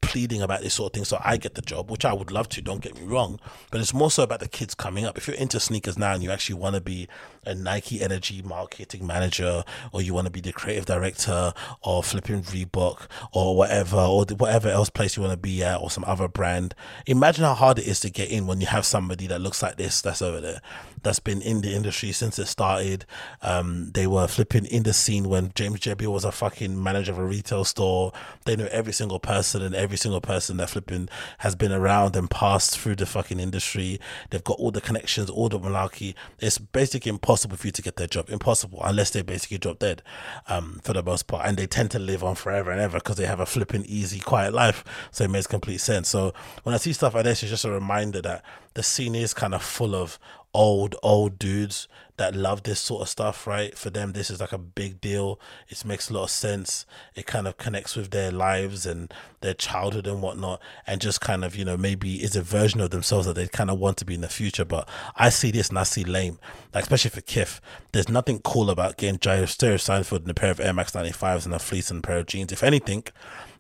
pleading about this sort of thing so I get the job, which I would love to, don't get me wrong. But it's more so about the kids coming up. If you're into sneakers now and you actually want to be a Nike Energy marketing manager, or you want to be the creative director, or flipping Reebok, or whatever, or whatever else place you want to be at, or some other brand, imagine how hard it is to get in when you have somebody that looks like this that's over there, that's been in the industry since it started. Um, they were flipping in the scene when James Jebbia was a fucking manager of a retail store. They know every single person and every single person that flipping has been around and passed through the fucking industry. They've got all the connections, all the malarkey. It's basically impossible for you to get their job. Impossible unless they basically drop dead, um, for the most part. And they tend to live on forever and ever because they have a flipping easy, quiet life. So it makes complete sense. So when I see stuff like this, it's just a reminder that the scene is kind of full of old old dudes that love this sort of stuff right? For them this is like a big deal. It makes a lot of sense. It kind of connects with their lives and their childhood and whatnot and just kind of you know maybe is a version of themselves that they kind of want to be in the future. But i see this and i see lame. Like especially for Kith there's nothing cool about getting Jerry Seinfeld in a pair of air max 95s and a fleece and a pair of jeans. If anything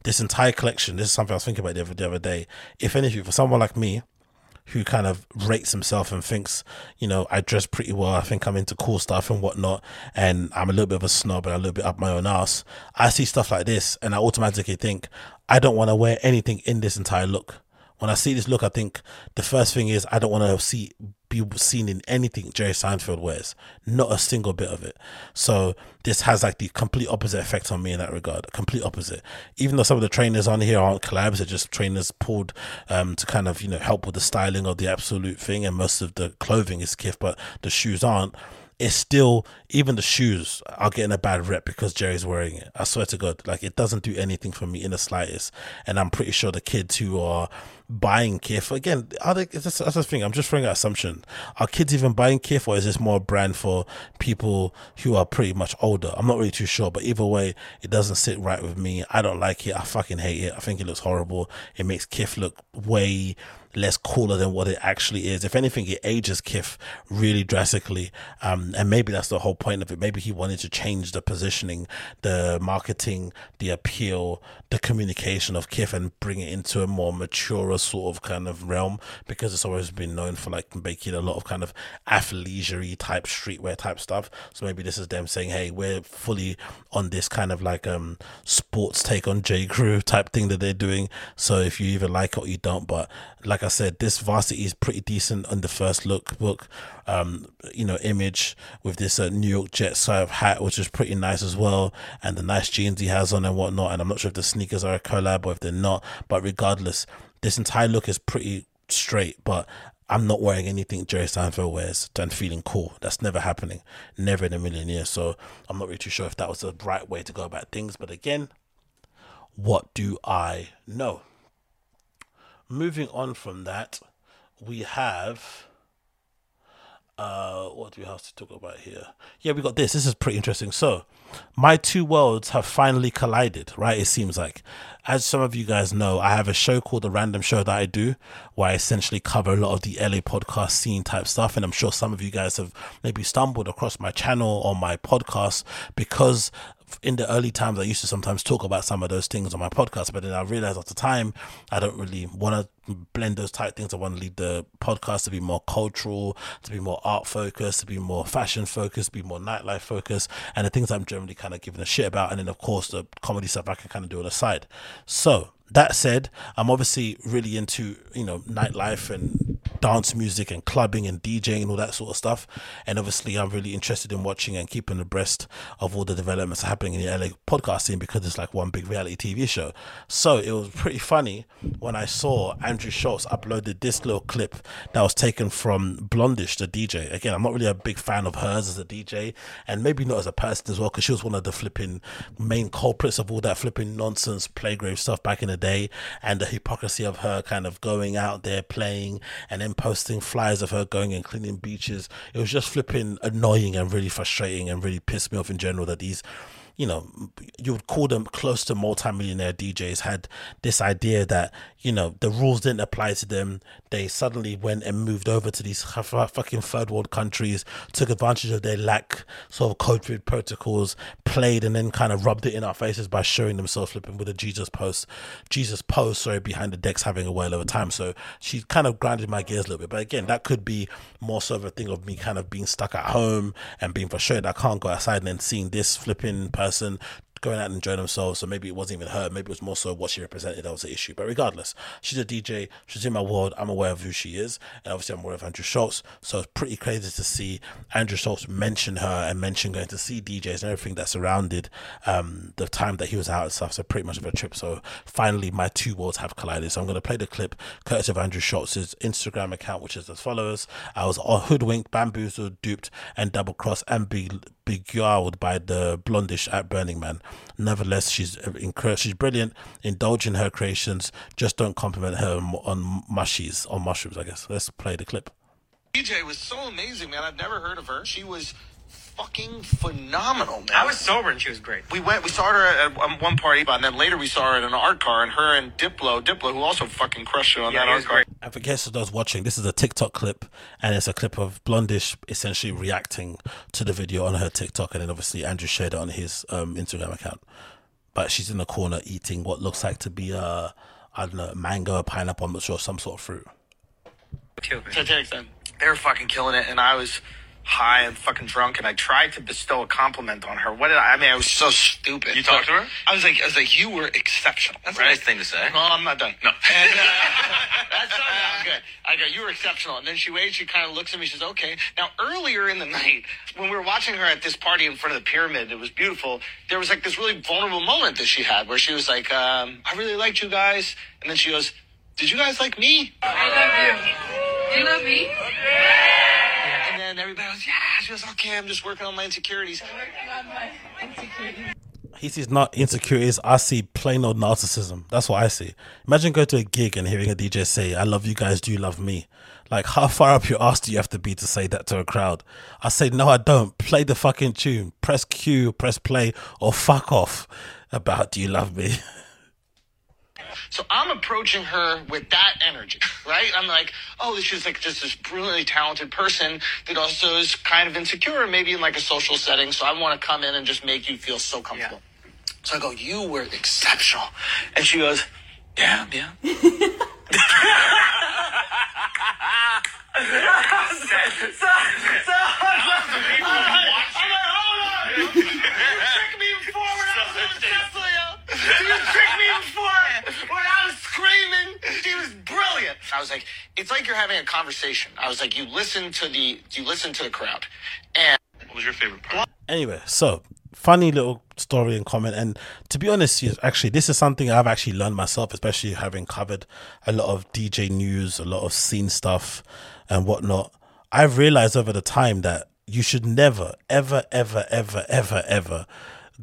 this entire collection this is something i was thinking about the other, the other day. If anything for someone like me who kind of rates himself and thinks, you know, I dress pretty well. I think I'm into cool stuff and whatnot. And I'm a little bit of a snob and a little bit up my own ass. I see stuff like this and I automatically think, I don't want to wear anything in this entire look. When I see this look, I think the first thing is I don't want to see be seen in anything Jerry Seinfeld wears. Not a single bit of it. So this has like the complete opposite effect on me in that regard. Complete opposite. Even though some of the trainers on here aren't collabs, they're just trainers pulled um, to kind of you know help with the styling of the absolute thing, and most of the clothing is Kith, but the shoes aren't it's still even the shoes are getting a bad rep because Jerry's wearing it. I swear to God, like it doesn't do anything for me in the slightest. And I'm pretty sure the kids who are buying Kith again, are they? That's, that's the thing. I'm just throwing an assumption. Are kids even buying Kith, or is this more a brand for people who are pretty much older? I'm not really too sure, but either way, it doesn't sit right with me. I don't like it. I fucking hate it. I think it looks horrible. It makes Kith look way less cooler than what it actually is. If anything, it ages Kith really drastically. Um, and maybe that's the whole point of it. Maybe he wanted to change the positioning, the marketing, the appeal, the communication of Kith and bring it into a more mature sort of kind of realm because it's always been known for like making a lot of kind of athleisure type streetwear type stuff. So maybe this is them saying, hey, we're fully on this kind of like um sports take on J. Crew type thing that they're doing. So if you either like it or you don't, but like I said, this varsity is pretty decent on the first look book. Um, you know, image with this uh, New York Jets sort of hat, which is pretty nice as well, and the nice jeans he has on and whatnot. And I'm not sure if the sneakers are a collab or if they're not, but regardless, this entire look is pretty straight. But I'm not wearing anything Jerry Seinfeld wears and feeling cool. That's never happening, never in a million years. So I'm not really too sure if that was the right way to go about things. But again, what do I know? Moving on from that, we have. Uh, what do we have to talk about here? Yeah, we got this. This is pretty interesting. So, my two worlds have finally collided, right? It seems like. As some of you guys know, I have a show called The Random Show that I do, where I essentially cover a lot of the LA podcast scene type stuff. And I'm sure some of you guys have maybe stumbled across my channel or my podcast because in the early times, I used to sometimes talk about some of those things on my podcast, but then I realized at the time I don't really want to blend those type things. I want to lead the podcast to be more cultural, to be more art focused, to be more fashion focused, be more nightlife focused, and the things I'm generally kind of giving a shit about. And then, of course, the comedy stuff I can kind of do on the side. So, that said, I'm obviously really into, you know, nightlife and dance music and clubbing and DJing and all that sort of stuff. And obviously, I'm really interested in watching and keeping abreast of all the developments happening in the LA podcast scene because it's like one big reality TV show. So it was pretty funny when I saw Andrew Schulz uploaded this little clip that was taken from Blond:ish, the DJ. Again, I'm not really a big fan of hers as a DJ and maybe not as a person as well because she was one of the flipping main culprits of all that flipping nonsense plague rave stuff back in the day and the hypocrisy of her kind of going out there playing and then posting flyers of her going and cleaning beaches. It was just flipping annoying and really frustrating and really pissed me off in general that these you know, you would call them close to multimillionaire DJs had this idea that, you know, the rules didn't apply to them. They suddenly went and moved over to these fucking third world countries, took advantage of their lack sort of COVID protocols, played and then kind of rubbed it in our faces by showing themselves flipping with a Jesus post, Jesus post, sorry, behind the decks having a whale of a time. So she kind of grinded my gears a little bit. But again, that could be more so of a thing of me kind of being stuck at home and being frustrated. I can't go outside and then seeing this flipping person us and going out and enjoying themselves. So maybe it wasn't even her. Maybe it was more so what she represented that was the issue. But regardless, she's a DJ. She's in my world. I'm aware of who she is. And obviously, I'm aware of Andrew Schultz. So it's pretty crazy to see Andrew Schultz mention her and mention going to see DJs and everything that surrounded um, the time that he was out and stuff. So pretty much of a trip. So finally, my two worlds have collided. So I'm going to play the clip courtesy of Andrew Schultz's Instagram account, which is as follows I was hoodwinked, bamboozled, duped, and double crossed and be beguiled by the Blond:ish at Burning Man. Nevertheless, she's uh, incredible. She's brilliant. Indulge in her creations. Just don't compliment her on mushies, on mushrooms, I guess. Let's play the clip. DJ was so amazing, man. I've never heard of her. She was fucking phenomenal, man. I was sober and she was great. We went, we saw her at at one party, and then later we saw her at an art car, and her and Diplo, Diplo, who also fucking crushed it on Yeah, that he art was car. great. And for guests of those watching, this is a TikTok clip, and it's a clip of Blond:ish essentially reacting to the video on her TikTok, and then obviously Andrew shared it on his um, Instagram account. But she's in the corner eating what looks like to be a, I don't know, mango, a pineapple, I'm not sure, some sort of fruit. Too. Titanic then. They were fucking killing it, and I was high and fucking drunk, and I tried to bestow a compliment on her. What did I? I mean, I was so stupid. You talked to her? I was like, I was like, you were exceptional. That's a right? nice thing to say. No, I'm not done. No. And, uh, [laughs] that's not I'm good. I go, you were exceptional. And then she waits, she kind of looks at me, she says, okay. Now, earlier in the night, when we were watching her at this party in front of the pyramid, it was beautiful. There was like this really vulnerable moment that she had where she was like, um, I really liked you guys. And then she goes, did you guys like me? I love you. You love me? And was, yeah. She goes, okay, I'm just working on my insecurities. Working on my insecurities. He sees not insecurities, I see plain old narcissism. That's what I see. Imagine going to a gig and hearing a DJ say, I love you guys, do you love me? Like, how far up your ass do you have to be to say that to a crowd? I say, no, I don't. Play the fucking tune. Press Q, press play, or fuck off about do you love me? [laughs] So I'm approaching her with that energy, right? I'm like, oh, she's like just this brilliantly talented person that also is kind of insecure, maybe in like a social setting. So I want to come in and just make you feel so comfortable. So I go, you were exceptional. And she goes, yeah, yeah. You tricked me before You tricked me before when I was screaming. She was brilliant. I was like, it's like you're having a conversation. I was like, you listen to the you listen to the crowd. And What was your favorite part? Anyway, so funny little story and comment. And to be honest, yes, actually, this is something I've actually learned myself, especially having covered a lot of DJ news, a lot of scene stuff, and whatnot. I've realized over the time that you should never, ever, ever, ever, ever, ever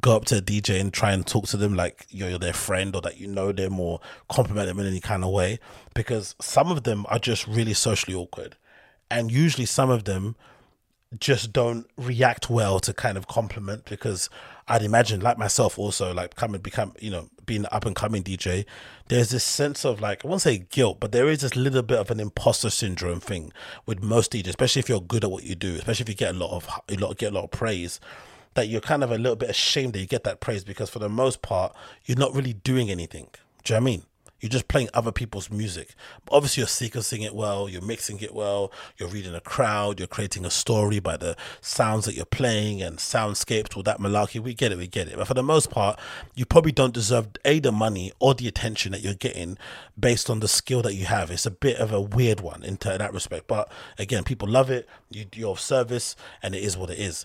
go up to a DJ and try and talk to them like you're, their friend or that you know them or compliment them in any kind of way because some of them are just really socially awkward. And usually some of them just don't react well to kind of compliment because I'd imagine like myself also like coming become you know being an up and coming DJ there's this sense of like I won't say guilt but there is this little bit of an imposter syndrome thing with most DJs especially if you're good at what you do especially if you get a lot of you lot get a lot of praise that you're kind of a little bit ashamed that you get that praise because for the most part you're not really doing anything do you know I mean you're just playing other people's music. Obviously, you're sequencing it well, you're mixing it well, you're reading a crowd, you're creating a story by the sounds that you're playing and soundscapes, all that malarkey. We get it, we get it. But for the most part, you probably don't deserve A, the money or the attention that you're getting based on the skill that you have. It's a bit of a weird one in that respect. But again, people love it, you, you're of service, and it is what it is.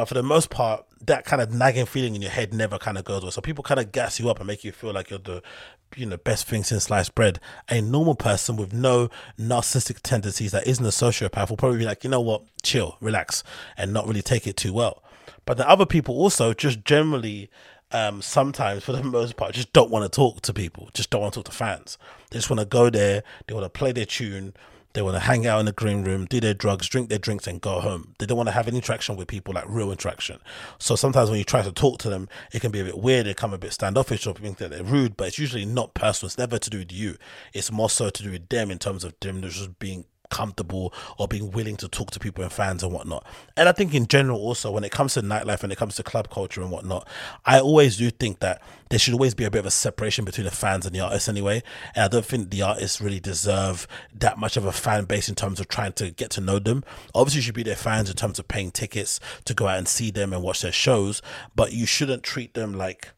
But for the most part, that kind of nagging feeling in your head never kind of goes away. So people kind of gas you up and make you feel like you're the, you know, best thing since sliced bread. A normal person with no narcissistic tendencies that isn't a sociopath will probably be like, you know what, chill, relax, and not really take it too well. But the other people also just generally, um, sometimes for the [laughs] most part, just don't want to talk to people, just don't want to talk to fans. They just want to go there, they want to play their tune, They want to hang out in the green room, do their drugs, drink their drinks, and go home. They don't want to have any interaction with people, like real interaction. So sometimes when you try to talk to them, it can be a bit weird. They come a bit standoffish or think that they're rude, but it's usually not personal. It's never to do with you. It's more so to do with them in terms of them just being comfortable or being willing to talk to people and fans and whatnot. And I think in general also when it comes to nightlife and it comes to club culture and whatnot, I always do think that there should always be a bit of a separation between the fans and the artists anyway. And I don't think the artists really deserve that much of a fan base in terms of trying to get to know them. Obviously you should be their fans in terms of paying tickets to go out and see them and watch their shows, but you shouldn't treat them like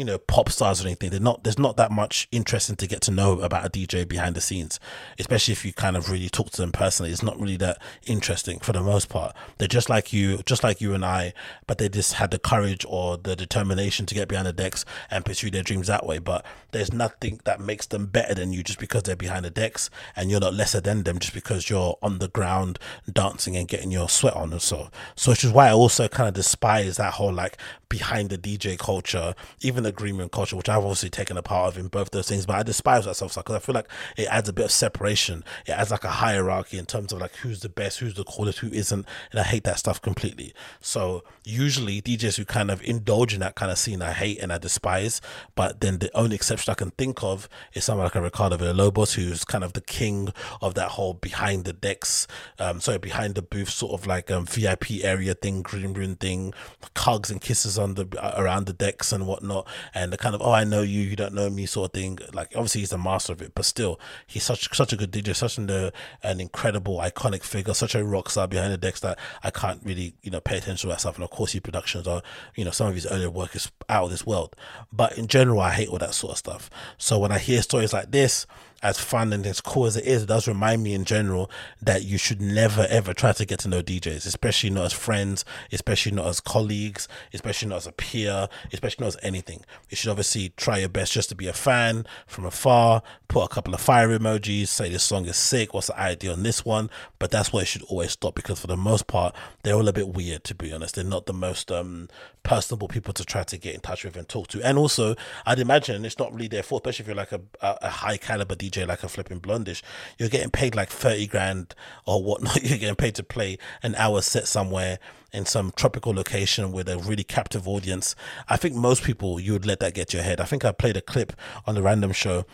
you know pop stars or anything. They're not. There's not that much interesting to get to know about a DJ behind the scenes, especially if you kind of really talk to them personally. It's not really that interesting for the most part. They're just like you, just like you and I, but they just had the courage or the determination to get behind the decks and pursue their dreams that way. But there's nothing that makes them better than you just because they're behind the decks, and you're not lesser than them just because you're on the ground dancing and getting your sweat on and so. So which is why I also kind of despise that whole like behind the DJ culture, even the green room culture, which I've obviously taken a part of in both those things. But I despise that stuff because I feel like it adds a bit of separation. It adds like a hierarchy in terms of like who's the best, who's the coolest, who isn't, and I hate that stuff completely. So usually DJs who kind of indulge in that kind of scene, I hate and I despise. But then the only exception I can think of is someone like a Ricardo Villalobos, who's kind of the king of that whole behind the decks, um, sorry, behind the booth sort of like um, VIP area thing, green room thing, hugs and kisses on the around the decks and whatnot, and the kind of oh I know you, you don't know me sort of thing. Like obviously he's the master of it, but still he's such such a good DJ, such an uh, an incredible iconic figure, such a rock star behind the decks that I can't really you know pay attention to that stuff. And of course, his productions are you know some of his earlier work is out of this world, but in general, I hate all that sort of stuff. So when I hear stories like this as fun and as cool as it is, it does remind me in general that you should never ever try to get to know DJs, especially not as friends, especially not as colleagues, especially not as a peer, especially not as anything. You should obviously try your best just to be a fan from afar, put a couple of fire emojis, say this song is sick, what's the idea on this one, but that's where it should always stop because for the most part, they're all a bit weird to be honest. They're not the most um personable people to try to get in touch with and talk to. And also, I'd imagine it's not really their fault, especially if you're like a, a, high caliber DJ like a flipping Blond:ish. You're getting paid like 30 grand or whatnot. [laughs] You're getting paid to play an hour set somewhere in some tropical location with a really captive audience. I think most people, you would let that get your head. I think I played a clip on the random show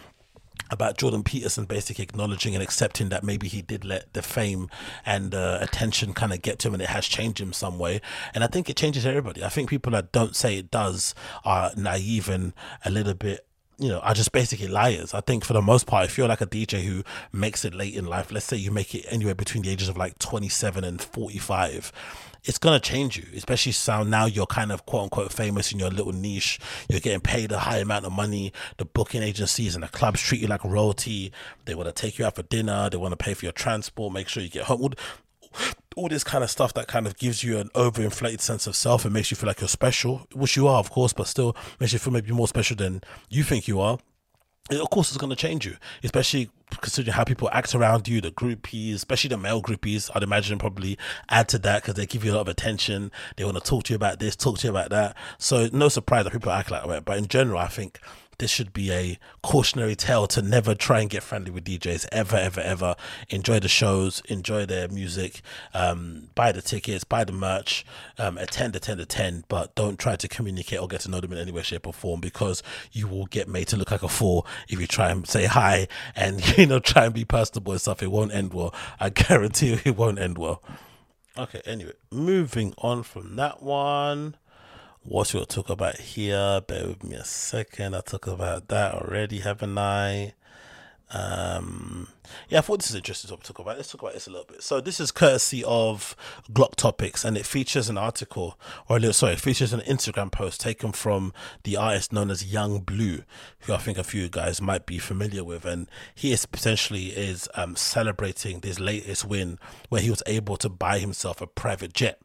about Jordan Peterson basically acknowledging and accepting that maybe he did let the fame and uh, attention kind of get to him and it has changed him some way. And I think it changes everybody. I think people that don't say it does are naive and a little bit you know, are just basically liars. I think for the most part, if you're like a DJ who makes it late in life, let's say you make it anywhere between the ages of like 27 and 45, it's gonna change you, especially so now you're kind of quote unquote famous in your little niche. You're getting paid a high amount of money. The booking agencies and the clubs treat you like royalty. They want to take you out for dinner. They want to pay for your transport. Make sure you get home. All this kind of stuff that kind of gives you an overinflated sense of self and makes you feel like you're special, which you are, of course, but still makes you feel maybe more special than you think you are of course it's going to change you especially considering how people act around you the groupies especially the male groupies. I'd imagine probably add to that because they give you a lot of attention. They want to talk to you about this talk to you about that. So no surprise that people act like that. But in general i think this should be a cautionary tale to never try and get friendly with DJs ever, ever, ever. Enjoy the shows, enjoy their music, um, buy the tickets, buy the merch, um, attend, attend, attend, but don't try to communicate or get to know them in any way, shape, or form because you will get made to look like a fool if you try and say hi and [laughs] you know try and be personable and stuff. It won't end well. I [laughs] guarantee you, it won't end well. Okay, anyway, moving on from that one what we'll talk about here. Bear with me a second. I talked about that already, haven't I? Um, yeah, I thought this is interesting to talk about. Let's talk about this a little bit. So this is courtesy of Glock Topics, and it features an article, or little, sorry, it features an Instagram post taken from the artist known as Yung Bleu, who I think a few guys might be familiar with, and he is potentially is um, celebrating this latest win where he was able to buy himself a private jet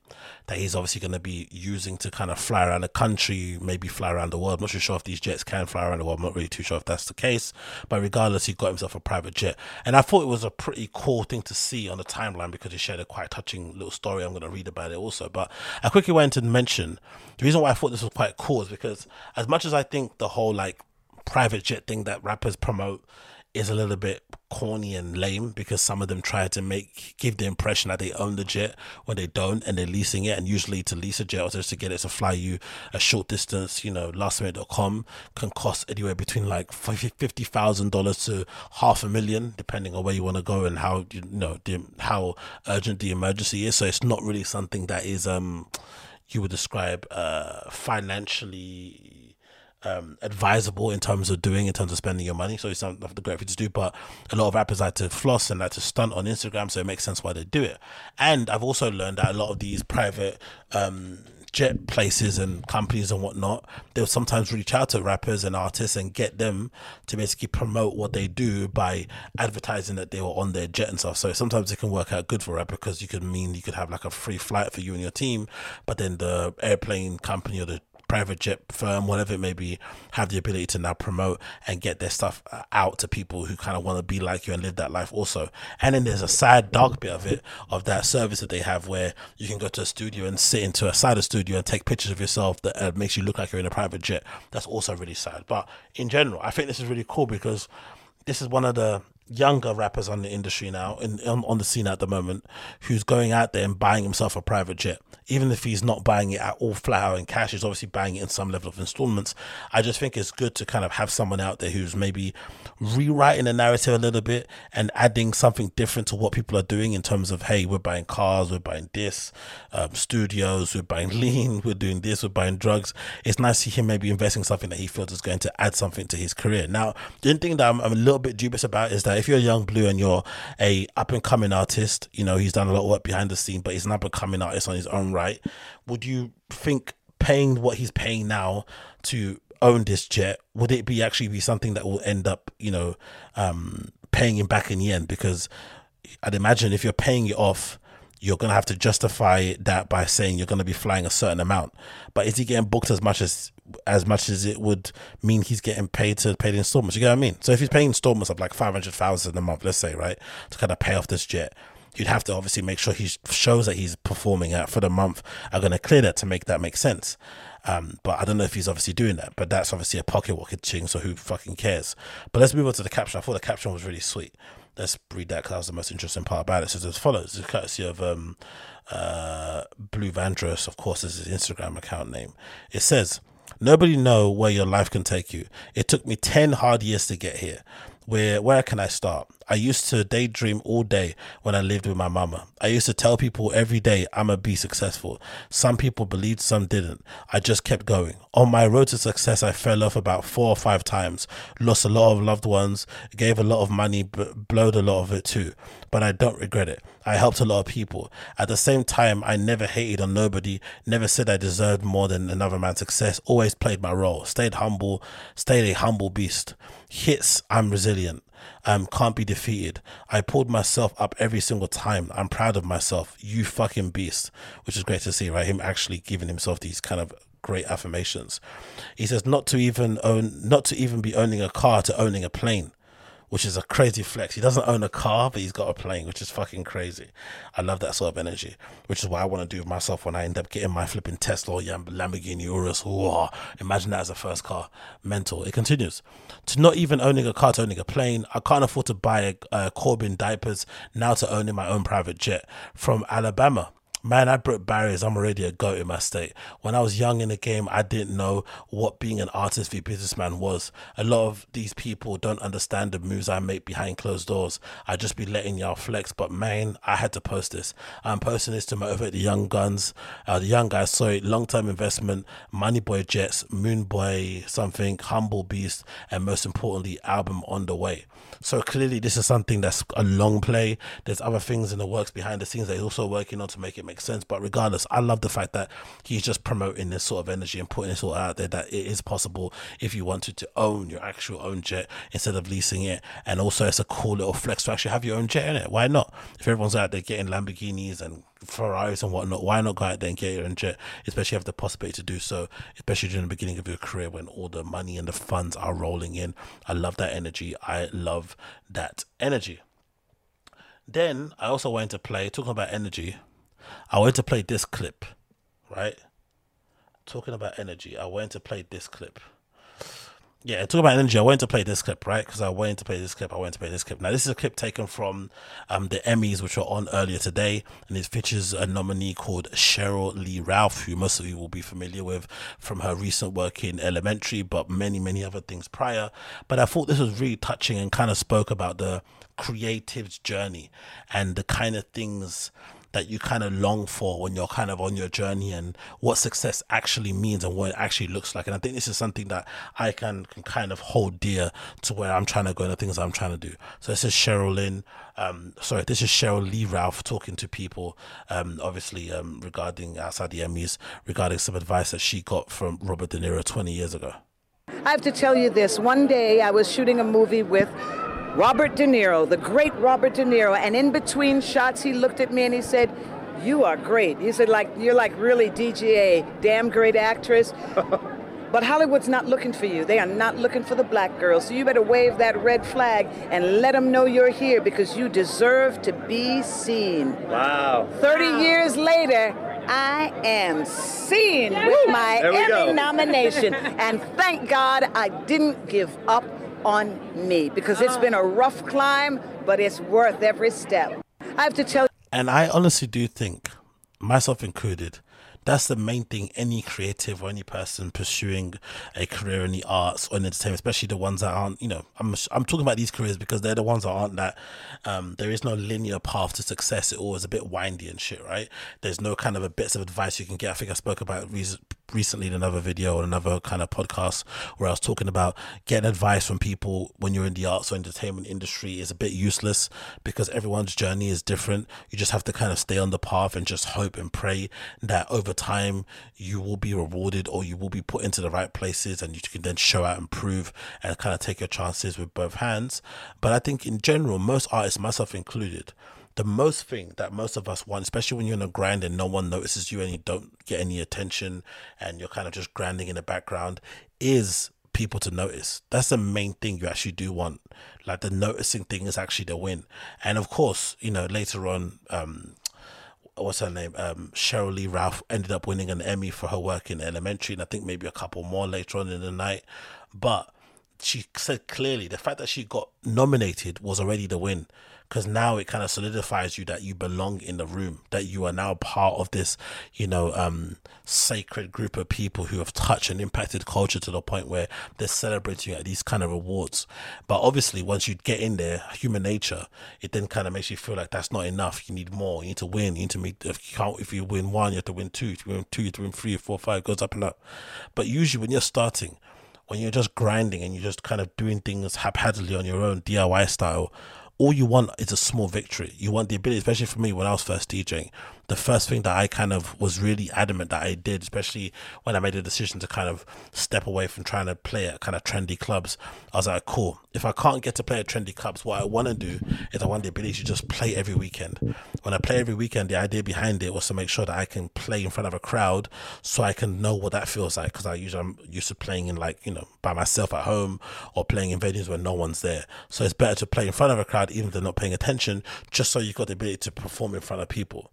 that he's obviously going to be using to kind of fly around the country, maybe fly around the world. I'm not too sure if these jets can fly around the world. I'm not really too sure if that's the case, but regardless, he got himself a private jet. And I thought it was a pretty cool thing to see on the timeline because he shared a quite touching little story. I'm going to read about it also. But I quickly went to mention the reason why I thought this was quite cool is because as much as I think the whole like private jet thing that rappers promote is a little bit corny and lame because some of them try to make give the impression that they own the jet when they don't and they're leasing it. And usually to lease a jet or just to get it to fly you a short distance you know lastminute.com can cost anywhere between like fifty thousand dollars to half a million depending on where you want to go and how you know the, how urgent the emergency is. So it's not really something that is um you would describe uh financially um, advisable in terms of doing, in terms of spending your money. So it's not the great thing to do, but a lot of rappers like to floss and like to stunt on Instagram, so it makes sense why they do it. And I've also learned that a lot of these private um, jet places and companies and whatnot, they'll sometimes reach out to rappers and artists and get them to basically promote what they do by advertising that they were on their jet and stuff. So sometimes it can work out good for rap because you could mean you could have like a free flight for you and your team, but then the airplane company or the private jet firm, whatever it may be, have the ability to now promote and get their stuff uh, out to people who kind of want to be like you and live that life also. And then there's a sad, dark bit of it, of that service that they have where you can go to a studio and sit into a side of studio and take pictures of yourself that uh, makes you look like you're in a private jet. That's also really sad. But in general, I think this is really cool because this is one of the younger rappers on the industry now in on, on the scene at the moment who's going out there and buying himself a private jet. Even if he's not buying it at all flat out in cash he's obviously buying it in some level of installments. I just think it's good to kind of have someone out there who's maybe rewriting the narrative a little bit and adding something different to what people are doing in terms of hey we're buying cars we're buying this um, studios we're buying [laughs] lean we're doing this we're buying drugs it's nice to see him maybe investing something that he feels is going to add something to his career now the only thing that I'm, I'm a little bit dubious about is that if you're Yung Bleu and you're a up and coming artist, you know, he's done a lot of work behind the scene, but he's an up and coming artist on his own right. Would you think paying what he's paying now to own this jet, would it be actually be something that will end up, you know, um, paying him back in the end? Because I'd imagine if you're paying it off, you're gonna have to justify that by saying you're gonna be flying a certain amount. But is he getting booked as much as as much as it would mean he's getting paid to pay the installments. You get what I mean? So if he's paying installments of like five hundred thousand a month, let's say, right, to kind of pay off this jet, you'd have to obviously make sure he shows that he's performing at for the month are going to clear that to make that make sense. Um, but I don't know if he's obviously doing that. But that's obviously a pocket watching, so who fucking cares? But let's move on to the caption. I thought the caption was really sweet. Let's read that because that was the most interesting part about it. It says as follows: It's courtesy of um, uh, Bleu Vandross, of course, is his Instagram account name. It says. Nobody know where your life can take you. It took me 10 hard years to get here. Where where can I start? I used to daydream all day when I lived with my mama. I used to tell people every day I'ma be successful. Some people believed, some didn't. I just kept going. On my road to success, I fell off about four or five times, lost a lot of loved ones, gave a lot of money, but blowed a lot of it too. But I don't regret it. I helped a lot of people. At the same time, I never hated on nobody, never said I deserved more than another man's success, always played my role, stayed humble, stayed a humble beast. Hits, I'm resilient. Um, can't be defeated. I pulled myself up every single time. I'm proud of myself. You fucking beast. Which is great to see, right? Him actually giving himself these kind of great affirmations. He says not to even own, not to even be owning a car to owning a plane which is a crazy flex. He doesn't own a car, but he's got a plane, which is fucking crazy. I love that sort of energy, which is what I want to do with myself when I end up getting my flipping Tesla or Lamborghini Urus. Whoa, imagine that as a first car. Mental. It continues. To not even owning a car to owning a plane, I can't afford to buy a, a Corbin diapers now to owning my own private jet from Alabama man, I broke barriers. I'm already a goat in my state. When I was young in the game, I didn't know what being an artist v businessman was. A lot of these people don't understand the moves I make behind closed doors. I just be letting y'all flex, but man, I had to post this. I'm posting this to motivate the young guns, uh, the young guys. Sorry, long term investment, Money Boy Jets, Moon Boy something, Humble Beast, and most importantly, album on the way. So clearly, this is something that's a long play. There's other things in the works behind the scenes that he's also working on to make it make sense. But regardless, I love the fact that he's just promoting this sort of energy and putting this all out there that it is possible if you wanted to own your actual own jet instead of leasing it. And also, it's a cool little flex to actually have your own jet in it. Why not? If everyone's out there getting Lamborghinis and Ferraris and whatnot, why not go out there and get your own jet? Especially have the possibility to do so, especially during the beginning of your career when all the money and the funds are rolling in. I love that energy. I love that energy. Then I also wanted to play, talking about energy, I wanted to play this clip, right? Talking about energy, I wanted to play this clip. Yeah, talking about energy. I wanted to play this clip, right? Because I wanted to play this clip. I wanted to play this clip. Now, this is a clip taken from um, the Emmys, which were on earlier today, and it features a nominee called Cheryl Lee Ralph, who most of you will be familiar with from her recent work in Elementary, but many, many other things prior. But I thought this was really touching and kind of spoke about the creative's journey and the kind of things that you kind of long for when you're kind of on your journey and what success actually means and what it actually looks like. And I think this is something that I can, can kind of hold dear to where I'm trying to go and the things I'm trying to do. So this is Cheryl Lynn, um, sorry, this is Cheryl Lee Ralph talking to people, um, obviously um, regarding outside the Emmys, regarding some advice that she got from Robert De Niro 20 years ago. I have to tell you this. One day I was shooting a movie with Robert De Niro, the great Robert De Niro, and in between shots he looked at me and he said, "You are great." He said, "Like you're like really DGA, damn great actress." [laughs] But Hollywood's not looking for you. They are not looking for the black girl. So you better wave that red flag and let them know you're here because you deserve to be seen. Wow. 30 years later, I am seen with my Emmy go. nomination. [laughs] and thank God I didn't give up on me because it's been a rough climb, but it's worth every step. I have to tell you. And I honestly do think, myself included, that's the main thing any creative or any person pursuing a career in the arts or in entertainment, especially the ones that aren't, you know, I'm I'm talking about these careers because they're the ones that aren't that um there is no linear path to success. It always a bit windy and shit, right? There's no kind of a bits of advice you can get. I think I spoke about rec- recently in another video or another kind of podcast where I was talking about getting advice from people when you're in the arts or entertainment industry is a bit useless because everyone's journey is different. You just have to kind of stay on the path and just hope and pray that over time you will be rewarded or you will be put into the right places and you can then show out and prove and kind of take your chances with both hands. But I think in general, most artists, myself included, the most thing that most of us want, especially when you're in a grind and no one notices you and you don't get any attention and you're kind of just grinding in the background, is people to notice. That's the main thing you actually do want. Like the noticing thing is actually the win. And of course, you know, later on, um, what's her name? Um, Cheryl Lee Ralph ended up winning an Emmy for her work in Elementary, and I think maybe a couple more later on in the night. But she said clearly the fact that she got nominated was already the win because now it kind of solidifies you that you belong in the room that you are now part of this you know um sacred group of people who have touched and impacted culture to the point where they're celebrating at these kind of awards but obviously once you get in there human nature it then kind of makes you feel like that's not enough. You need more. You need to win. You need to make if you can't if you win one you have to win two. If you win two you have to win three four five goes up and up. But usually when you're starting when you're just grinding and you're just kind of doing things haphazardly on your own DIY style, all you want is a small victory. You want the ability, especially for me when I was first DJing. The first thing that I kind of was really adamant that I did, especially when I made a decision to kind of step away from trying to play at kind of trendy clubs, I was like, cool. If I can't get to play at trendy clubs, what I want to do is I want the ability to just play every weekend. When I play every weekend, the idea behind it was to make sure that I can play in front of a crowd so I can know what that feels like. Because I usually I'm used to playing in like you know by myself at home or playing in venues where no one's there. So it's better to play in front of a crowd even if they're not paying attention, just so you've got the ability to perform in front of people.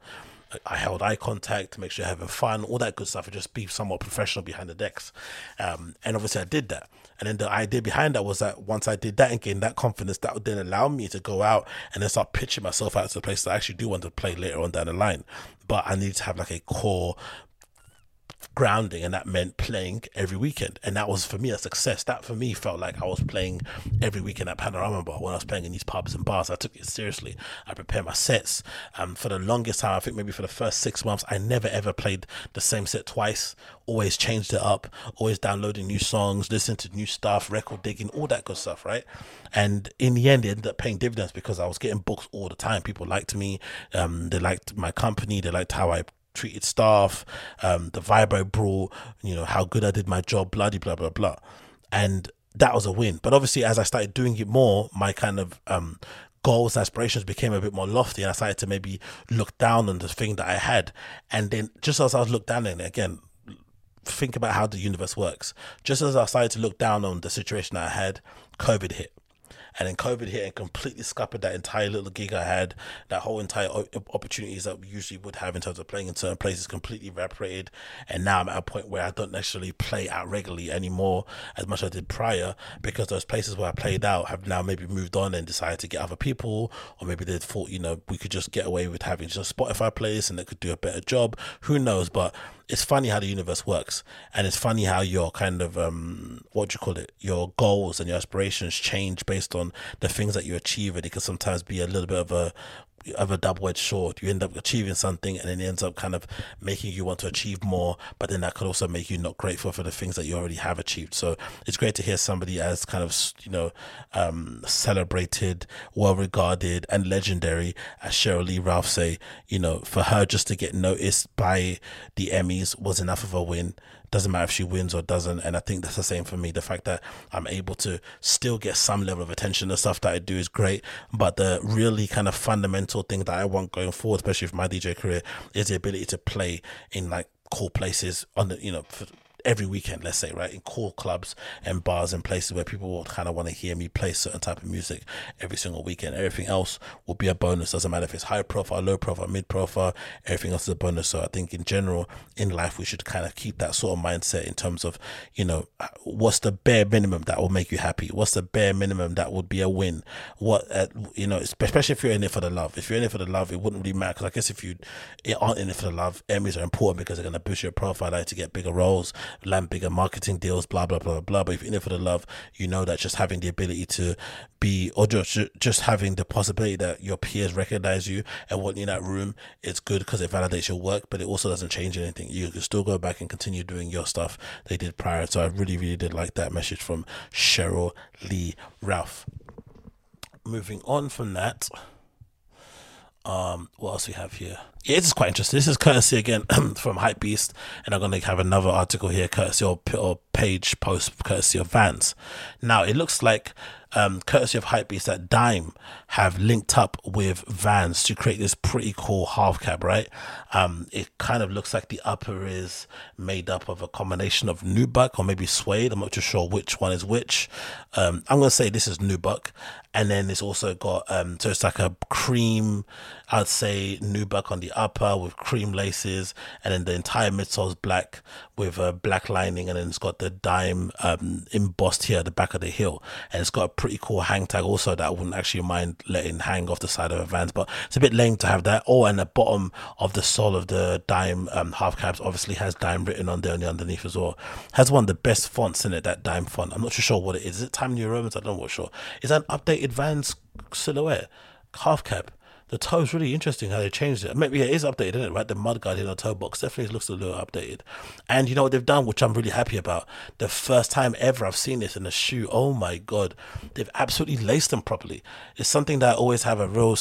I held eye contact to make sure you're having fun, all that good stuff, and just be somewhat professional behind the decks. Um, and obviously, I did that. And then the idea behind that was that once I did that and gained that confidence, that would then allow me to go out and then start pitching myself out to the places I actually do want to play later on down the line. But I need to have like a core grounding and that meant playing every weekend. And that was for me a success. That for me felt like i was playing every weekend at panorama bar when i was playing in these pubs and bars. I took it seriously. I prepared my sets. Um, for the longest time i think maybe for the first six months i never ever played the same set twice. Always changed it up. Always downloading new songs listening to new stuff record digging all that good stuff right? And in the end it ended up paying dividends because i was getting books all the time. People liked me. Um, they liked my company. They liked how i treated staff, um, the vibe I brought, you know, how good I did my job, bloody blah blah blah. And that was a win. But obviously as I started doing it more, my kind of um goals, aspirations became a bit more lofty and I started to maybe look down on the thing that I had. And then just as I was looked down on it again, think about how the universe works. Just as I started to look down on the situation I had, COVID hit. And then COVID hit and completely scuppered that entire little gig I had. That whole entire opportunities that we usually would have in terms of playing in certain places completely evaporated. And now I'm at a point where I don't necessarily play out regularly anymore as much as I did prior because those places where I played out have now maybe moved on and decided to get other people, or maybe they thought you know we could just get away with having just Spotify playlist and they could do a better job. Who knows? But it's funny how the universe works, and it's funny how your kind of um, what do you call it? Your goals and your aspirations change based on the things that you achieve, and it can sometimes be a little bit of a of a double-edged sword. You end up achieving something, and then it ends up kind of making you want to achieve more. But then that could also make you not grateful for the things that you already have achieved. So it's great to hear somebody as kind of you know um, celebrated, well-regarded, and legendary as Cheryl Lee Ralph say. You know, for her just to get noticed by the Emmys was enough of a win doesn't matter if she wins or doesn't. And I think that's the same for me. The fact that I'm able to still get some level of attention, the stuff that I do is great. But the really kind of fundamental thing that I want going forward, especially for my DJ career, is the ability to play in like cool places on the, you know, for, every weekend, let's say, right, in cool clubs and bars and places where people will kind of want to hear me play certain type of music every single weekend. Everything else will be a bonus. Doesn't matter if it's high profile, low profile, mid profile. Everything else is a bonus. So I think in general in life we should kind of keep that sort of mindset in terms of you know what's the bare minimum that will make you happy. What's the bare minimum that would be a win. What uh, you know, especially if you're in it for the love. If you're in it for the love, it wouldn't really matter. Because I guess if you aren't in it for the love, Emmys are important because they're going to boost your profile out to get bigger roles land bigger marketing deals, blah blah blah blah. But if you're in it for the love, you know that just having the ability to be, or just just having the possibility that your peers recognize you and want you in that room, it's good because it validates your work. But it also doesn't change anything. You can still go back and continue doing your stuff they did prior. So I really really did like that message from Cheryl Lee Ralph. Moving on from that. Um, what else we have here? Yeah, this is quite interesting. This is courtesy again [clears throat] from Hypebeast, and I'm going to have another article here, courtesy or, or page post, courtesy of Vans. Now it looks like um, courtesy of Hypebeast that Dime have linked up with Vans to create this pretty cool half cab, right? Um, it kind of looks like the upper is made up of a combination of nubuck or maybe suede. I'm not too sure which one is which. Um, I'm gonna say this is nubuck, and then it's also got um, so it's like a cream, I'd say nubuck on the upper with cream laces, and then the entire midsole is black with a black lining, and then it's got the Dime um, embossed here at the back of the heel, and it's got a pretty cool hang tag also that I wouldn't actually mind letting hang off the side of a Vans, but it's a bit lame to have that. Oh, and the bottom of the sole of the Dime um, half cabs obviously has Dime written on there and the underneath as well. Has one of the best fonts in it, that Dime font. I'm not too sure what it is. Is it Time New Romans? I don't know what sure. Is that an updated Vans silhouette? Half cab the toe is really interesting how they changed it. Maybe it is updated, isn't it? Right, the mudguard in the toe box definitely looks a little updated. And you know what they've done, which I'm really happy about. The first time ever I've seen this in a shoe. Oh my god, they've absolutely laced them properly. It's something that I always have a real.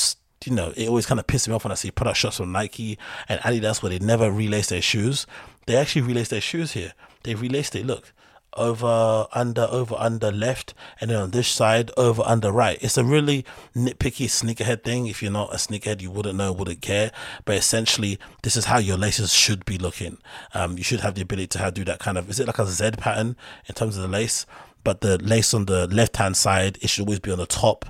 You know, it always kind of pisses me off when I see product shots from Nike and Adidas where they never relace their shoes. They actually relace their shoes here. They relaced it. Look, over under over under left and then on this side over under right. It's a really nitpicky sneakerhead thing. If you're not a sneakerhead you wouldn't know wouldn't care. But essentially this is how your laces should be looking. Um you should have the ability to have do that kind of is it like a z pattern in terms of the lace but the lace on the left hand side it should always be on the top.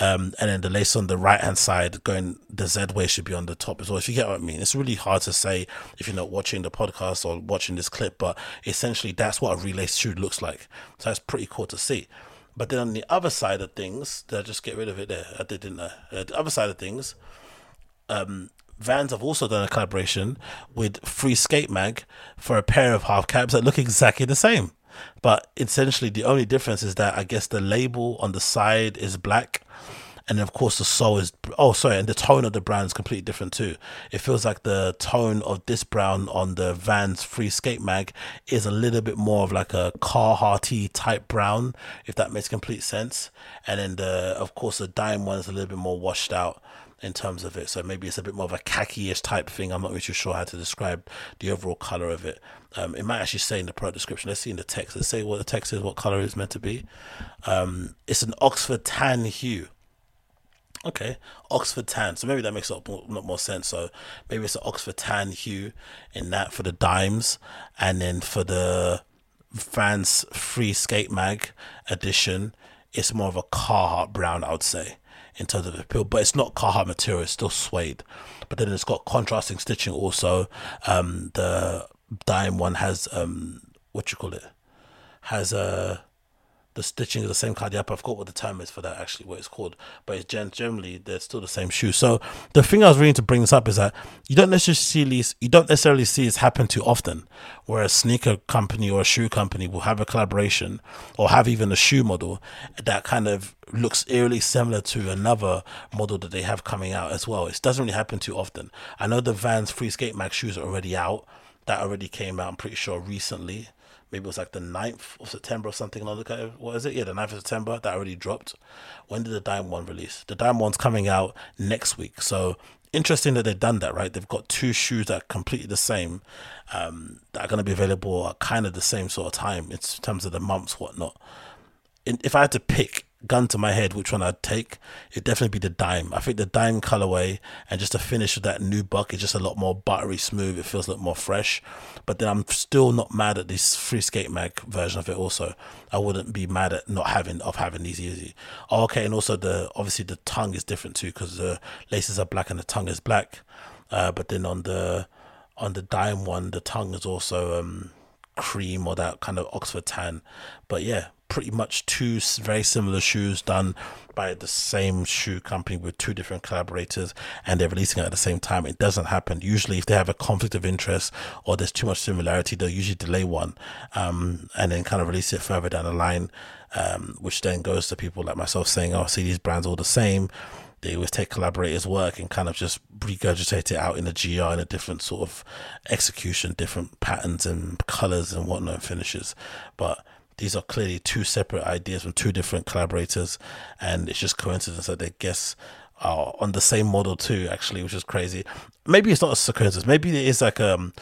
Um, and then the lace on the right hand side going the z way should be on the top as well if you get what i mean. It's really hard to say if you're not watching the podcast or watching this clip but essentially that's what a relay shoe looks like. So that's pretty cool to see. But then on the other side of things did i just get rid of it there? I did, didn't uh, the other side of things um, Vans have also done a collaboration with Free Skate Mag for a pair of half cabs that look exactly the same. But essentially, the only difference is that I guess the label on the side is black, and of course the sole is oh sorry, and the tone of the brown is completely different too. It feels like the tone of this brown on the Vans Free Skate Mag is a little bit more of like a Carharty type brown, if that makes complete sense. And then the of course the Dime one is a little bit more washed out in terms of it. So maybe it's a bit more of a khaki-ish type thing. I'm not really sure how to describe the overall color of it. Um, it might actually say in the product description. Let's see in the text. Let's say what the text is, what color it's meant to be. Um, it's an Oxford tan hue. Okay, Oxford tan. So maybe that makes a lot more, sense. So maybe it's an Oxford tan hue in that for the dimes, and then for the Vans Free Skate Mag edition, it's more of a Carhartt brown, I would say, in terms of the appeal. But it's not Carhartt material; it's still suede. But then it's got contrasting stitching also. Um, the dime one has um, what you call it has a the stitching is the same kind. Yep, I forgot what the term is for that actually, what it's called. But it's gen- generally they're still the same shoe. So the thing I was really to bring this up is that you don't necessarily you don't necessarily see this happen too often, where a sneaker company or a shoe company will have a collaboration or have even a shoe model that kind of looks eerily similar to another model that they have coming out as well. It doesn't really happen too often. I know the Vans Free Skate Mag shoes are already out. That already came out, I'm pretty sure, recently maybe it was like the 9th of September or something. Another What is it? Yeah, the 9th of September. That already dropped. When did the Dime one release? The Dime one's coming out next week. So interesting that they've done that, right? They've got two shoes that are completely the same, um, that are going to be available at kind of the same sort of time in terms of the months, whatnot. if I had to pick gun to my head which one I'd take, it'd definitely be the dime. I think the dime colorway and just the finish of that nubuck is just a lot more buttery smooth. It feels a lot more fresh. But then I'm still not mad at this free skate mag version of it also. I wouldn't be mad at not having of having these easy. Oh, okay, and also the obviously the tongue is different too because the laces are black and the tongue is black. Uh, but then on the on the dime one, the tongue is also um, cream or that kind of Oxford tan. But yeah, pretty much two very similar shoes done by the same shoe company with two different collaborators and they're releasing it at the same time. It doesn't happen. Usually, if they have a conflict of interest or there's too much similarity, they'll usually delay one um, and then kind of release it further down the line, um, which then goes to people like myself saying, Oh, see, these brands all the same they always take collaborators' work and kind of just regurgitate it out in a GR in a different sort of execution, different patterns and colors and whatnot finishes. But these are clearly two separate ideas from two different collaborators, and it's just coincidence that they guess are on the same model too. Actually, which is crazy. Maybe it's not a coincidence. Maybe it is like um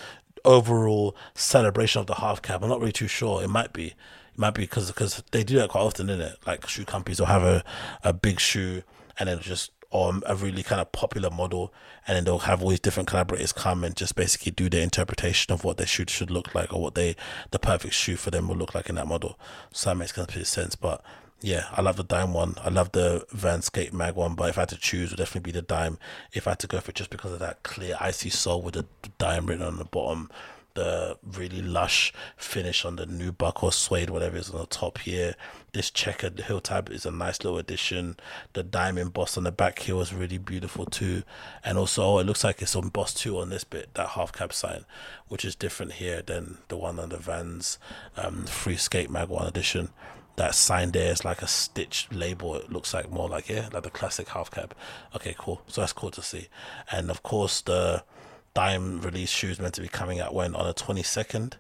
overall celebration of the half cab. I'm not really too sure. It might be. It might be because because they do that quite often, in it? Like shoe companies will have a, a big shoe and then just on a really kind of popular model, and then they'll have all these different collaborators come and just basically do their interpretation of what their shoe should look like or what they the perfect shoe for them will look like in that model. So that makes complete sense. But yeah, I love the dime one. I love the Van Skate Mag one, but if I had to choose, it would definitely be the dime. If I had to go for it just because of that clear icy sole with the dime written on the bottom the really lush finish on the nubuck or suede, whatever is on the top here. This checkered heel tab is a nice little addition. The diamond boss on the back here was really beautiful too. And also, oh, it looks like it's embossed too on this bit, that half cab sign, which is different here than the one on the Vans um, Free Skate Mag 1 edition that sign there is like a stitched label. It looks like more like yeah, like the classic half cab. Okay, cool. So that's cool to see. And of course the Dime release shoes meant to be coming out when on the 22nd.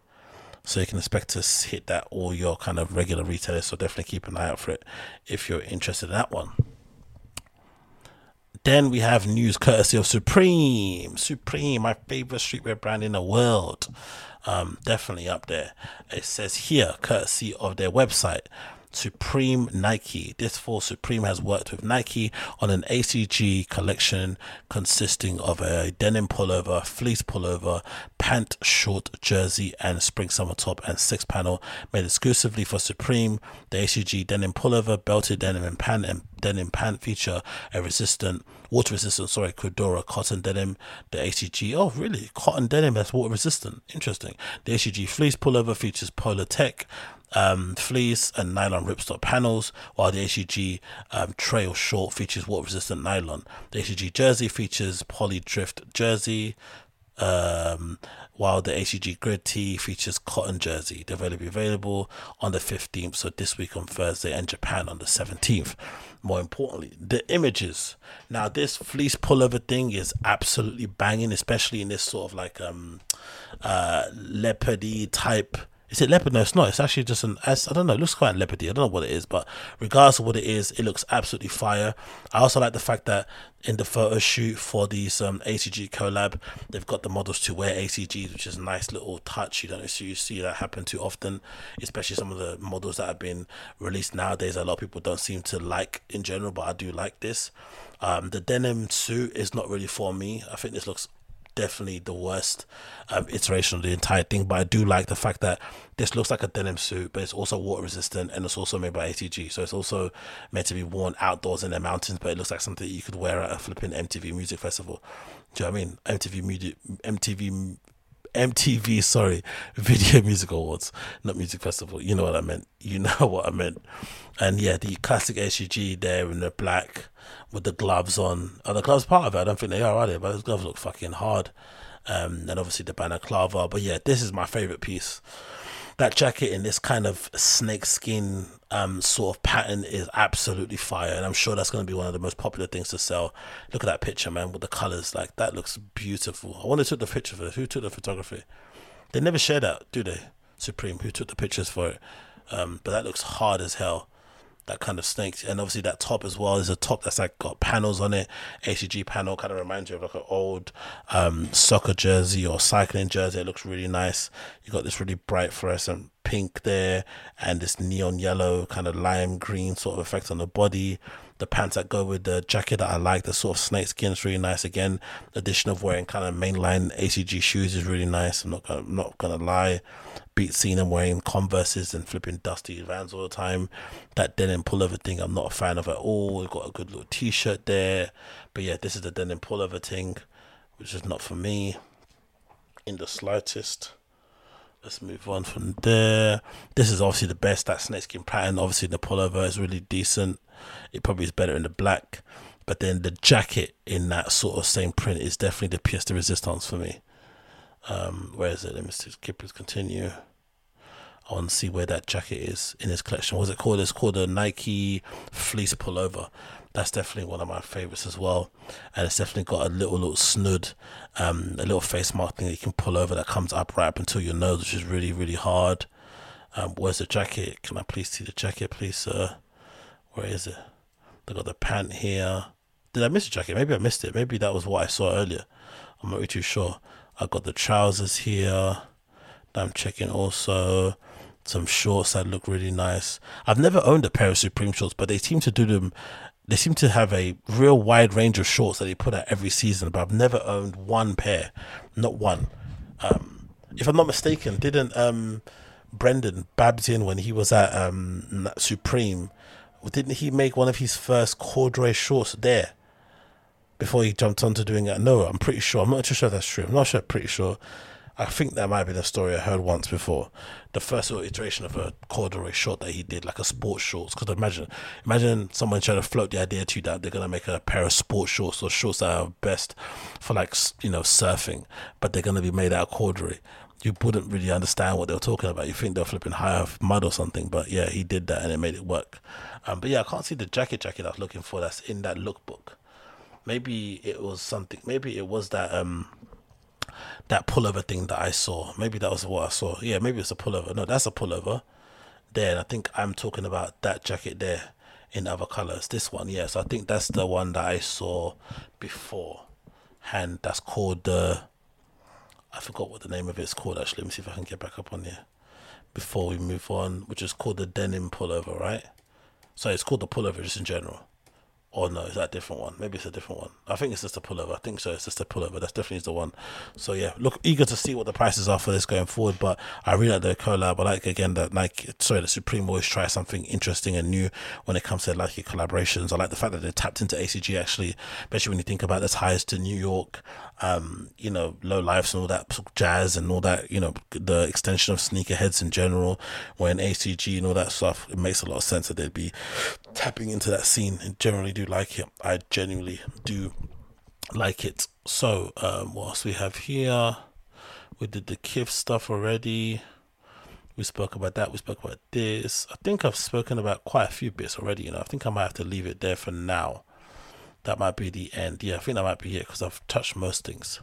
So you can expect to hit that all your kind of regular retailers. So definitely keep an eye out for it if you're interested in that one. Then we have news courtesy of Supreme. Supreme, my favorite streetwear brand in the world. Um, definitely up there. It says here, courtesy of their website. Supreme Nike. This fall, Supreme has worked with Nike on an ACG collection consisting of a denim pullover, fleece pullover, pant short jersey, and spring summer top and six panel made exclusively for Supreme. The ACG denim pullover, belted denim and pant and denim pant feature a resistant, water resistant, sorry, Cordura cotton denim. The ACG, oh really, cotton denim that's water resistant. Interesting. The ACG fleece pullover features Polartec um, fleece and nylon ripstop panels, while the ACG um, Trail Short features water resistant nylon. The ACG Jersey features poly Dri-FIT jersey, um, while the ACG Grid T features cotton jersey. They're going to be available on the 15th, so this week on Thursday, and Japan on the 17th. More importantly, the images. Now, this fleece pullover thing is absolutely banging, especially in this sort of like um uh leopardy type is it leopard? No, it's not. It's actually just an. I don't know. It looks quite leopardy. I don't know what it is, but regardless of what it is, it looks absolutely fire. I also like the fact that in the photo shoot for these um, ACG collab, they've got the models to wear ACGs, which is a nice little touch. You don't see you see that happen too often, especially some of the models that have been released nowadays. A lot of people don't seem to like in general, but I do like this. Um, the denim suit is not really for me. I think this looks definitely the worst um, iteration of the entire thing. But I do like the fact that this looks like a denim suit, but it's also water resistant and it's also made by ACG. So it's also meant to be worn outdoors in the mountains, but it looks like something you could wear at a flipping MTV music festival. Do you know what I mean? MTV music, MTV MTV, sorry, [laughs] Video Music Awards, not Music Festival. You know what I meant. You [laughs] know what I meant. And yeah, the classic HUG there in the black with the gloves on. Are the gloves part of it? I don't think they are, are they? But those gloves look fucking hard. Um, and obviously the balaclava. But yeah, this is my favorite piece. That jacket in this kind of snake skin um, sort of pattern is absolutely fire, and I'm sure that's going to be one of the most popular things to sell. Look at that picture, man, with the colors. Like that looks beautiful. I wonder who took the picture for it. Who took the photography? They never share that, do they? Supreme, who took the pictures for it? Um, but that looks hard as hell that kind of snake and obviously that top as well is a top that's like got panels on it. ACG panel kind of reminds you of like an old um, soccer jersey or cycling jersey. It looks really nice. You got this really bright fluorescent pink there and this neon yellow kind of lime green sort of effect on the body the pants that go with the jacket that I like the sort of snake skin is really nice again addition of wearing kind of mainline ACG shoes is really nice I'm not gonna, I'm not gonna lie beat seeing him wearing Converses and flipping dusty Vans all the time. That denim pullover thing, I'm not a fan of at all. We've got a good little T-shirt there, but yeah, this is the denim pullover thing, which is not for me in the slightest. Let's move on from there. This is obviously the best. That snakeskin pattern, obviously the pullover is really decent. It probably is better in the black, but then the jacket in that sort of same print is definitely the pièce de résistance for me. Um, where is it? Let me see. Keepers continue. I want to see where that jacket is in his collection. What's it called? It's called a Nike fleece pullover. That's definitely one of my favorites as well. And it's definitely got a little little snood, um, a little face mark thing that you can pull over that comes up right up until your nose, which is really, really hard. Um, where's the jacket? Can I please see the jacket, please, sir? Where is it? They got the pant here. Did I miss a jacket? Maybe I missed it. Maybe that was what I saw earlier. I'm not really too sure. I got the trousers here. I'm checking also some shorts that look really nice. I've never owned a pair of Supreme shorts, but they seem to do them. They seem to have a real wide range of shorts that they put out every season. But I've never owned one pair, not one. Um, if I'm not mistaken, didn't um, Brendan Babenzien when he was at um, Supreme, didn't he make one of his first corduroy shorts there? before he jumped onto doing it. No, I'm pretty sure. I'm not too sure that's true. I'm not sure. Pretty sure. I think that might be the story I heard once before. The first iteration of a corduroy short that he did, like a sports shorts. Because imagine, imagine someone trying to float the idea to you that they're gonna make a pair of sports shorts or shorts that are best for like you know surfing, but they're gonna be made out of corduroy. You wouldn't really understand what they were talking about. You think they're flipping high off mud or something, but yeah, he did that and it made it work. Um, but yeah, I can't see the jacket jacket I was looking for. That's in that lookbook maybe it was something maybe it was that um that pullover thing that I saw. Maybe that was what I saw. Yeah, maybe it's a pullover. No, that's a pullover. There, I think I'm talking about that jacket there in other colors. This one, yes, I think that's the one that I saw before. And that's called the. I forgot what the name of it's called actually. Let me see if I can get back up on here before we move on, which is called the denim pullover, right? So it's called the pullover just in general. Or no, is that a different one? Maybe it's a different one. I think it's just a pullover. I think so. It's just a pullover. That's definitely the one. So yeah, look eager to see what the prices are for this going forward. But I really like the collab. I like again that like sorry, the Supreme always try something interesting and new when it comes to like collaborations. I like the fact that they tapped into ACG actually, especially when you think about this ties to New York, um, you know, low lives and all that jazz and all that, you know, the extension of sneakerheads in general, when ACG and all that stuff, it makes a lot of sense that they'd be tapping into that scene and generally do like it. I genuinely do like it. So, um, what else we have here? We did the Kith stuff already. We spoke about that. We spoke about this. I think I've spoken about quite a few bits already. You know, I think I might have to leave it there for now. That might be the end. Yeah, I think that might be it because I've touched most things.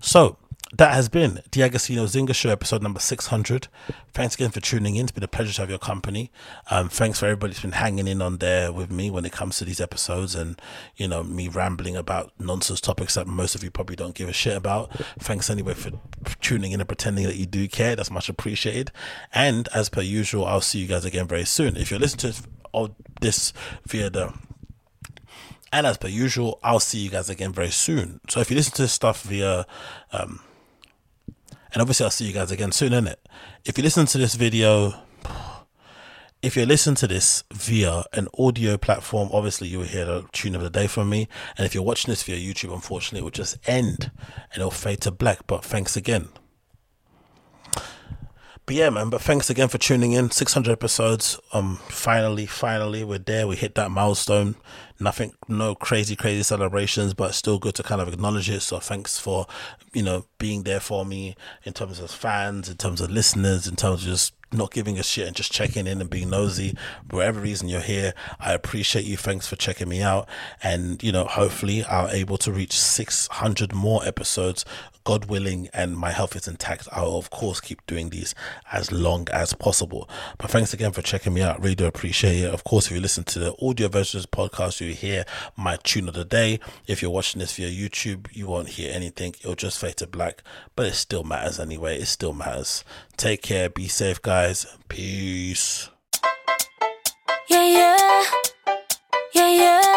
So, that has been the Agostinho Zinga Show, episode number 600. Thanks again for tuning in. It's been a pleasure to have your company. Um, thanks for everybody who's been hanging in on there with me when it comes to these episodes and, you know, me rambling about nonsense topics that most of you probably don't give a shit about. Thanks anyway for tuning in and pretending that you do care. That's much appreciated. And as per usual, I'll see you guys again very soon. If you're listening to this via the And as per usual, I'll see you guys again very soon. So if you listen to this stuff via, um, and obviously I'll see you guys again soon, innit? If you listen to this video, if you listen to this via an audio platform, obviously you will hear the tune of the day from me. And if you're watching this via YouTube, unfortunately, it will just end and it'll fade to black. But thanks again. But yeah, man. But thanks again for tuning in. 600 episodes. Um, finally, finally, we're there. We hit that milestone. Nothing, no crazy, crazy celebrations, but still good to kind of acknowledge it. So thanks for, you know, being there for me in terms of fans, in terms of listeners, in terms of just not giving a shit and just checking in and being nosy. Whatever reason you're here, I appreciate you. Thanks for checking me out. And, you know, hopefully I'll able to reach 600 more episodes, God willing, and my health is intact. I'll, of course, keep doing these as long as possible. But thanks again for checking me out. Really do appreciate it. Of course, if you listen to the audio version of this podcast, you hear my tune of the day. If you're watching this via YouTube, you won't hear anything. It'll just fade to black, but it still matters anyway. It still matters. Take care. Be safe, guys. Peace. Yeah, yeah. Yeah, yeah.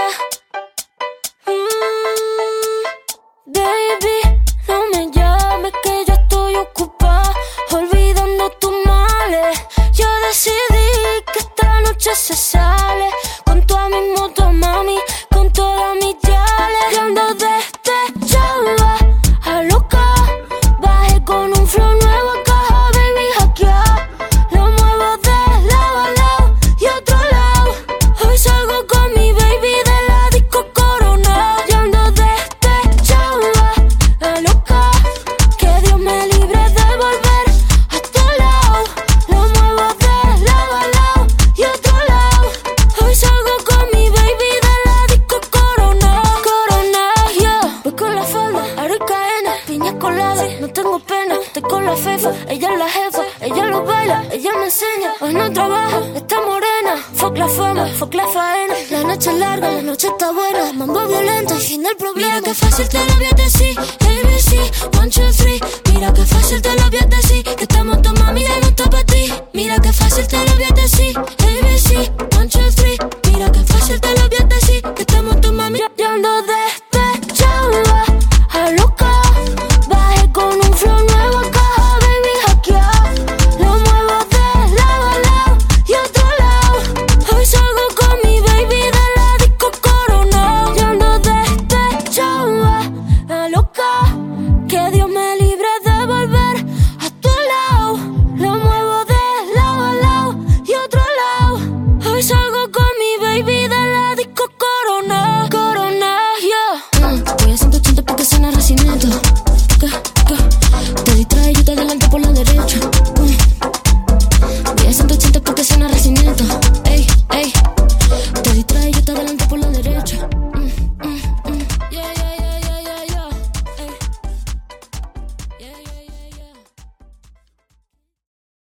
Noche larga, la noche está buena. Mambo violento y fin del problema. Mira que fácil te lo voy a decir. ABC, one, two, three.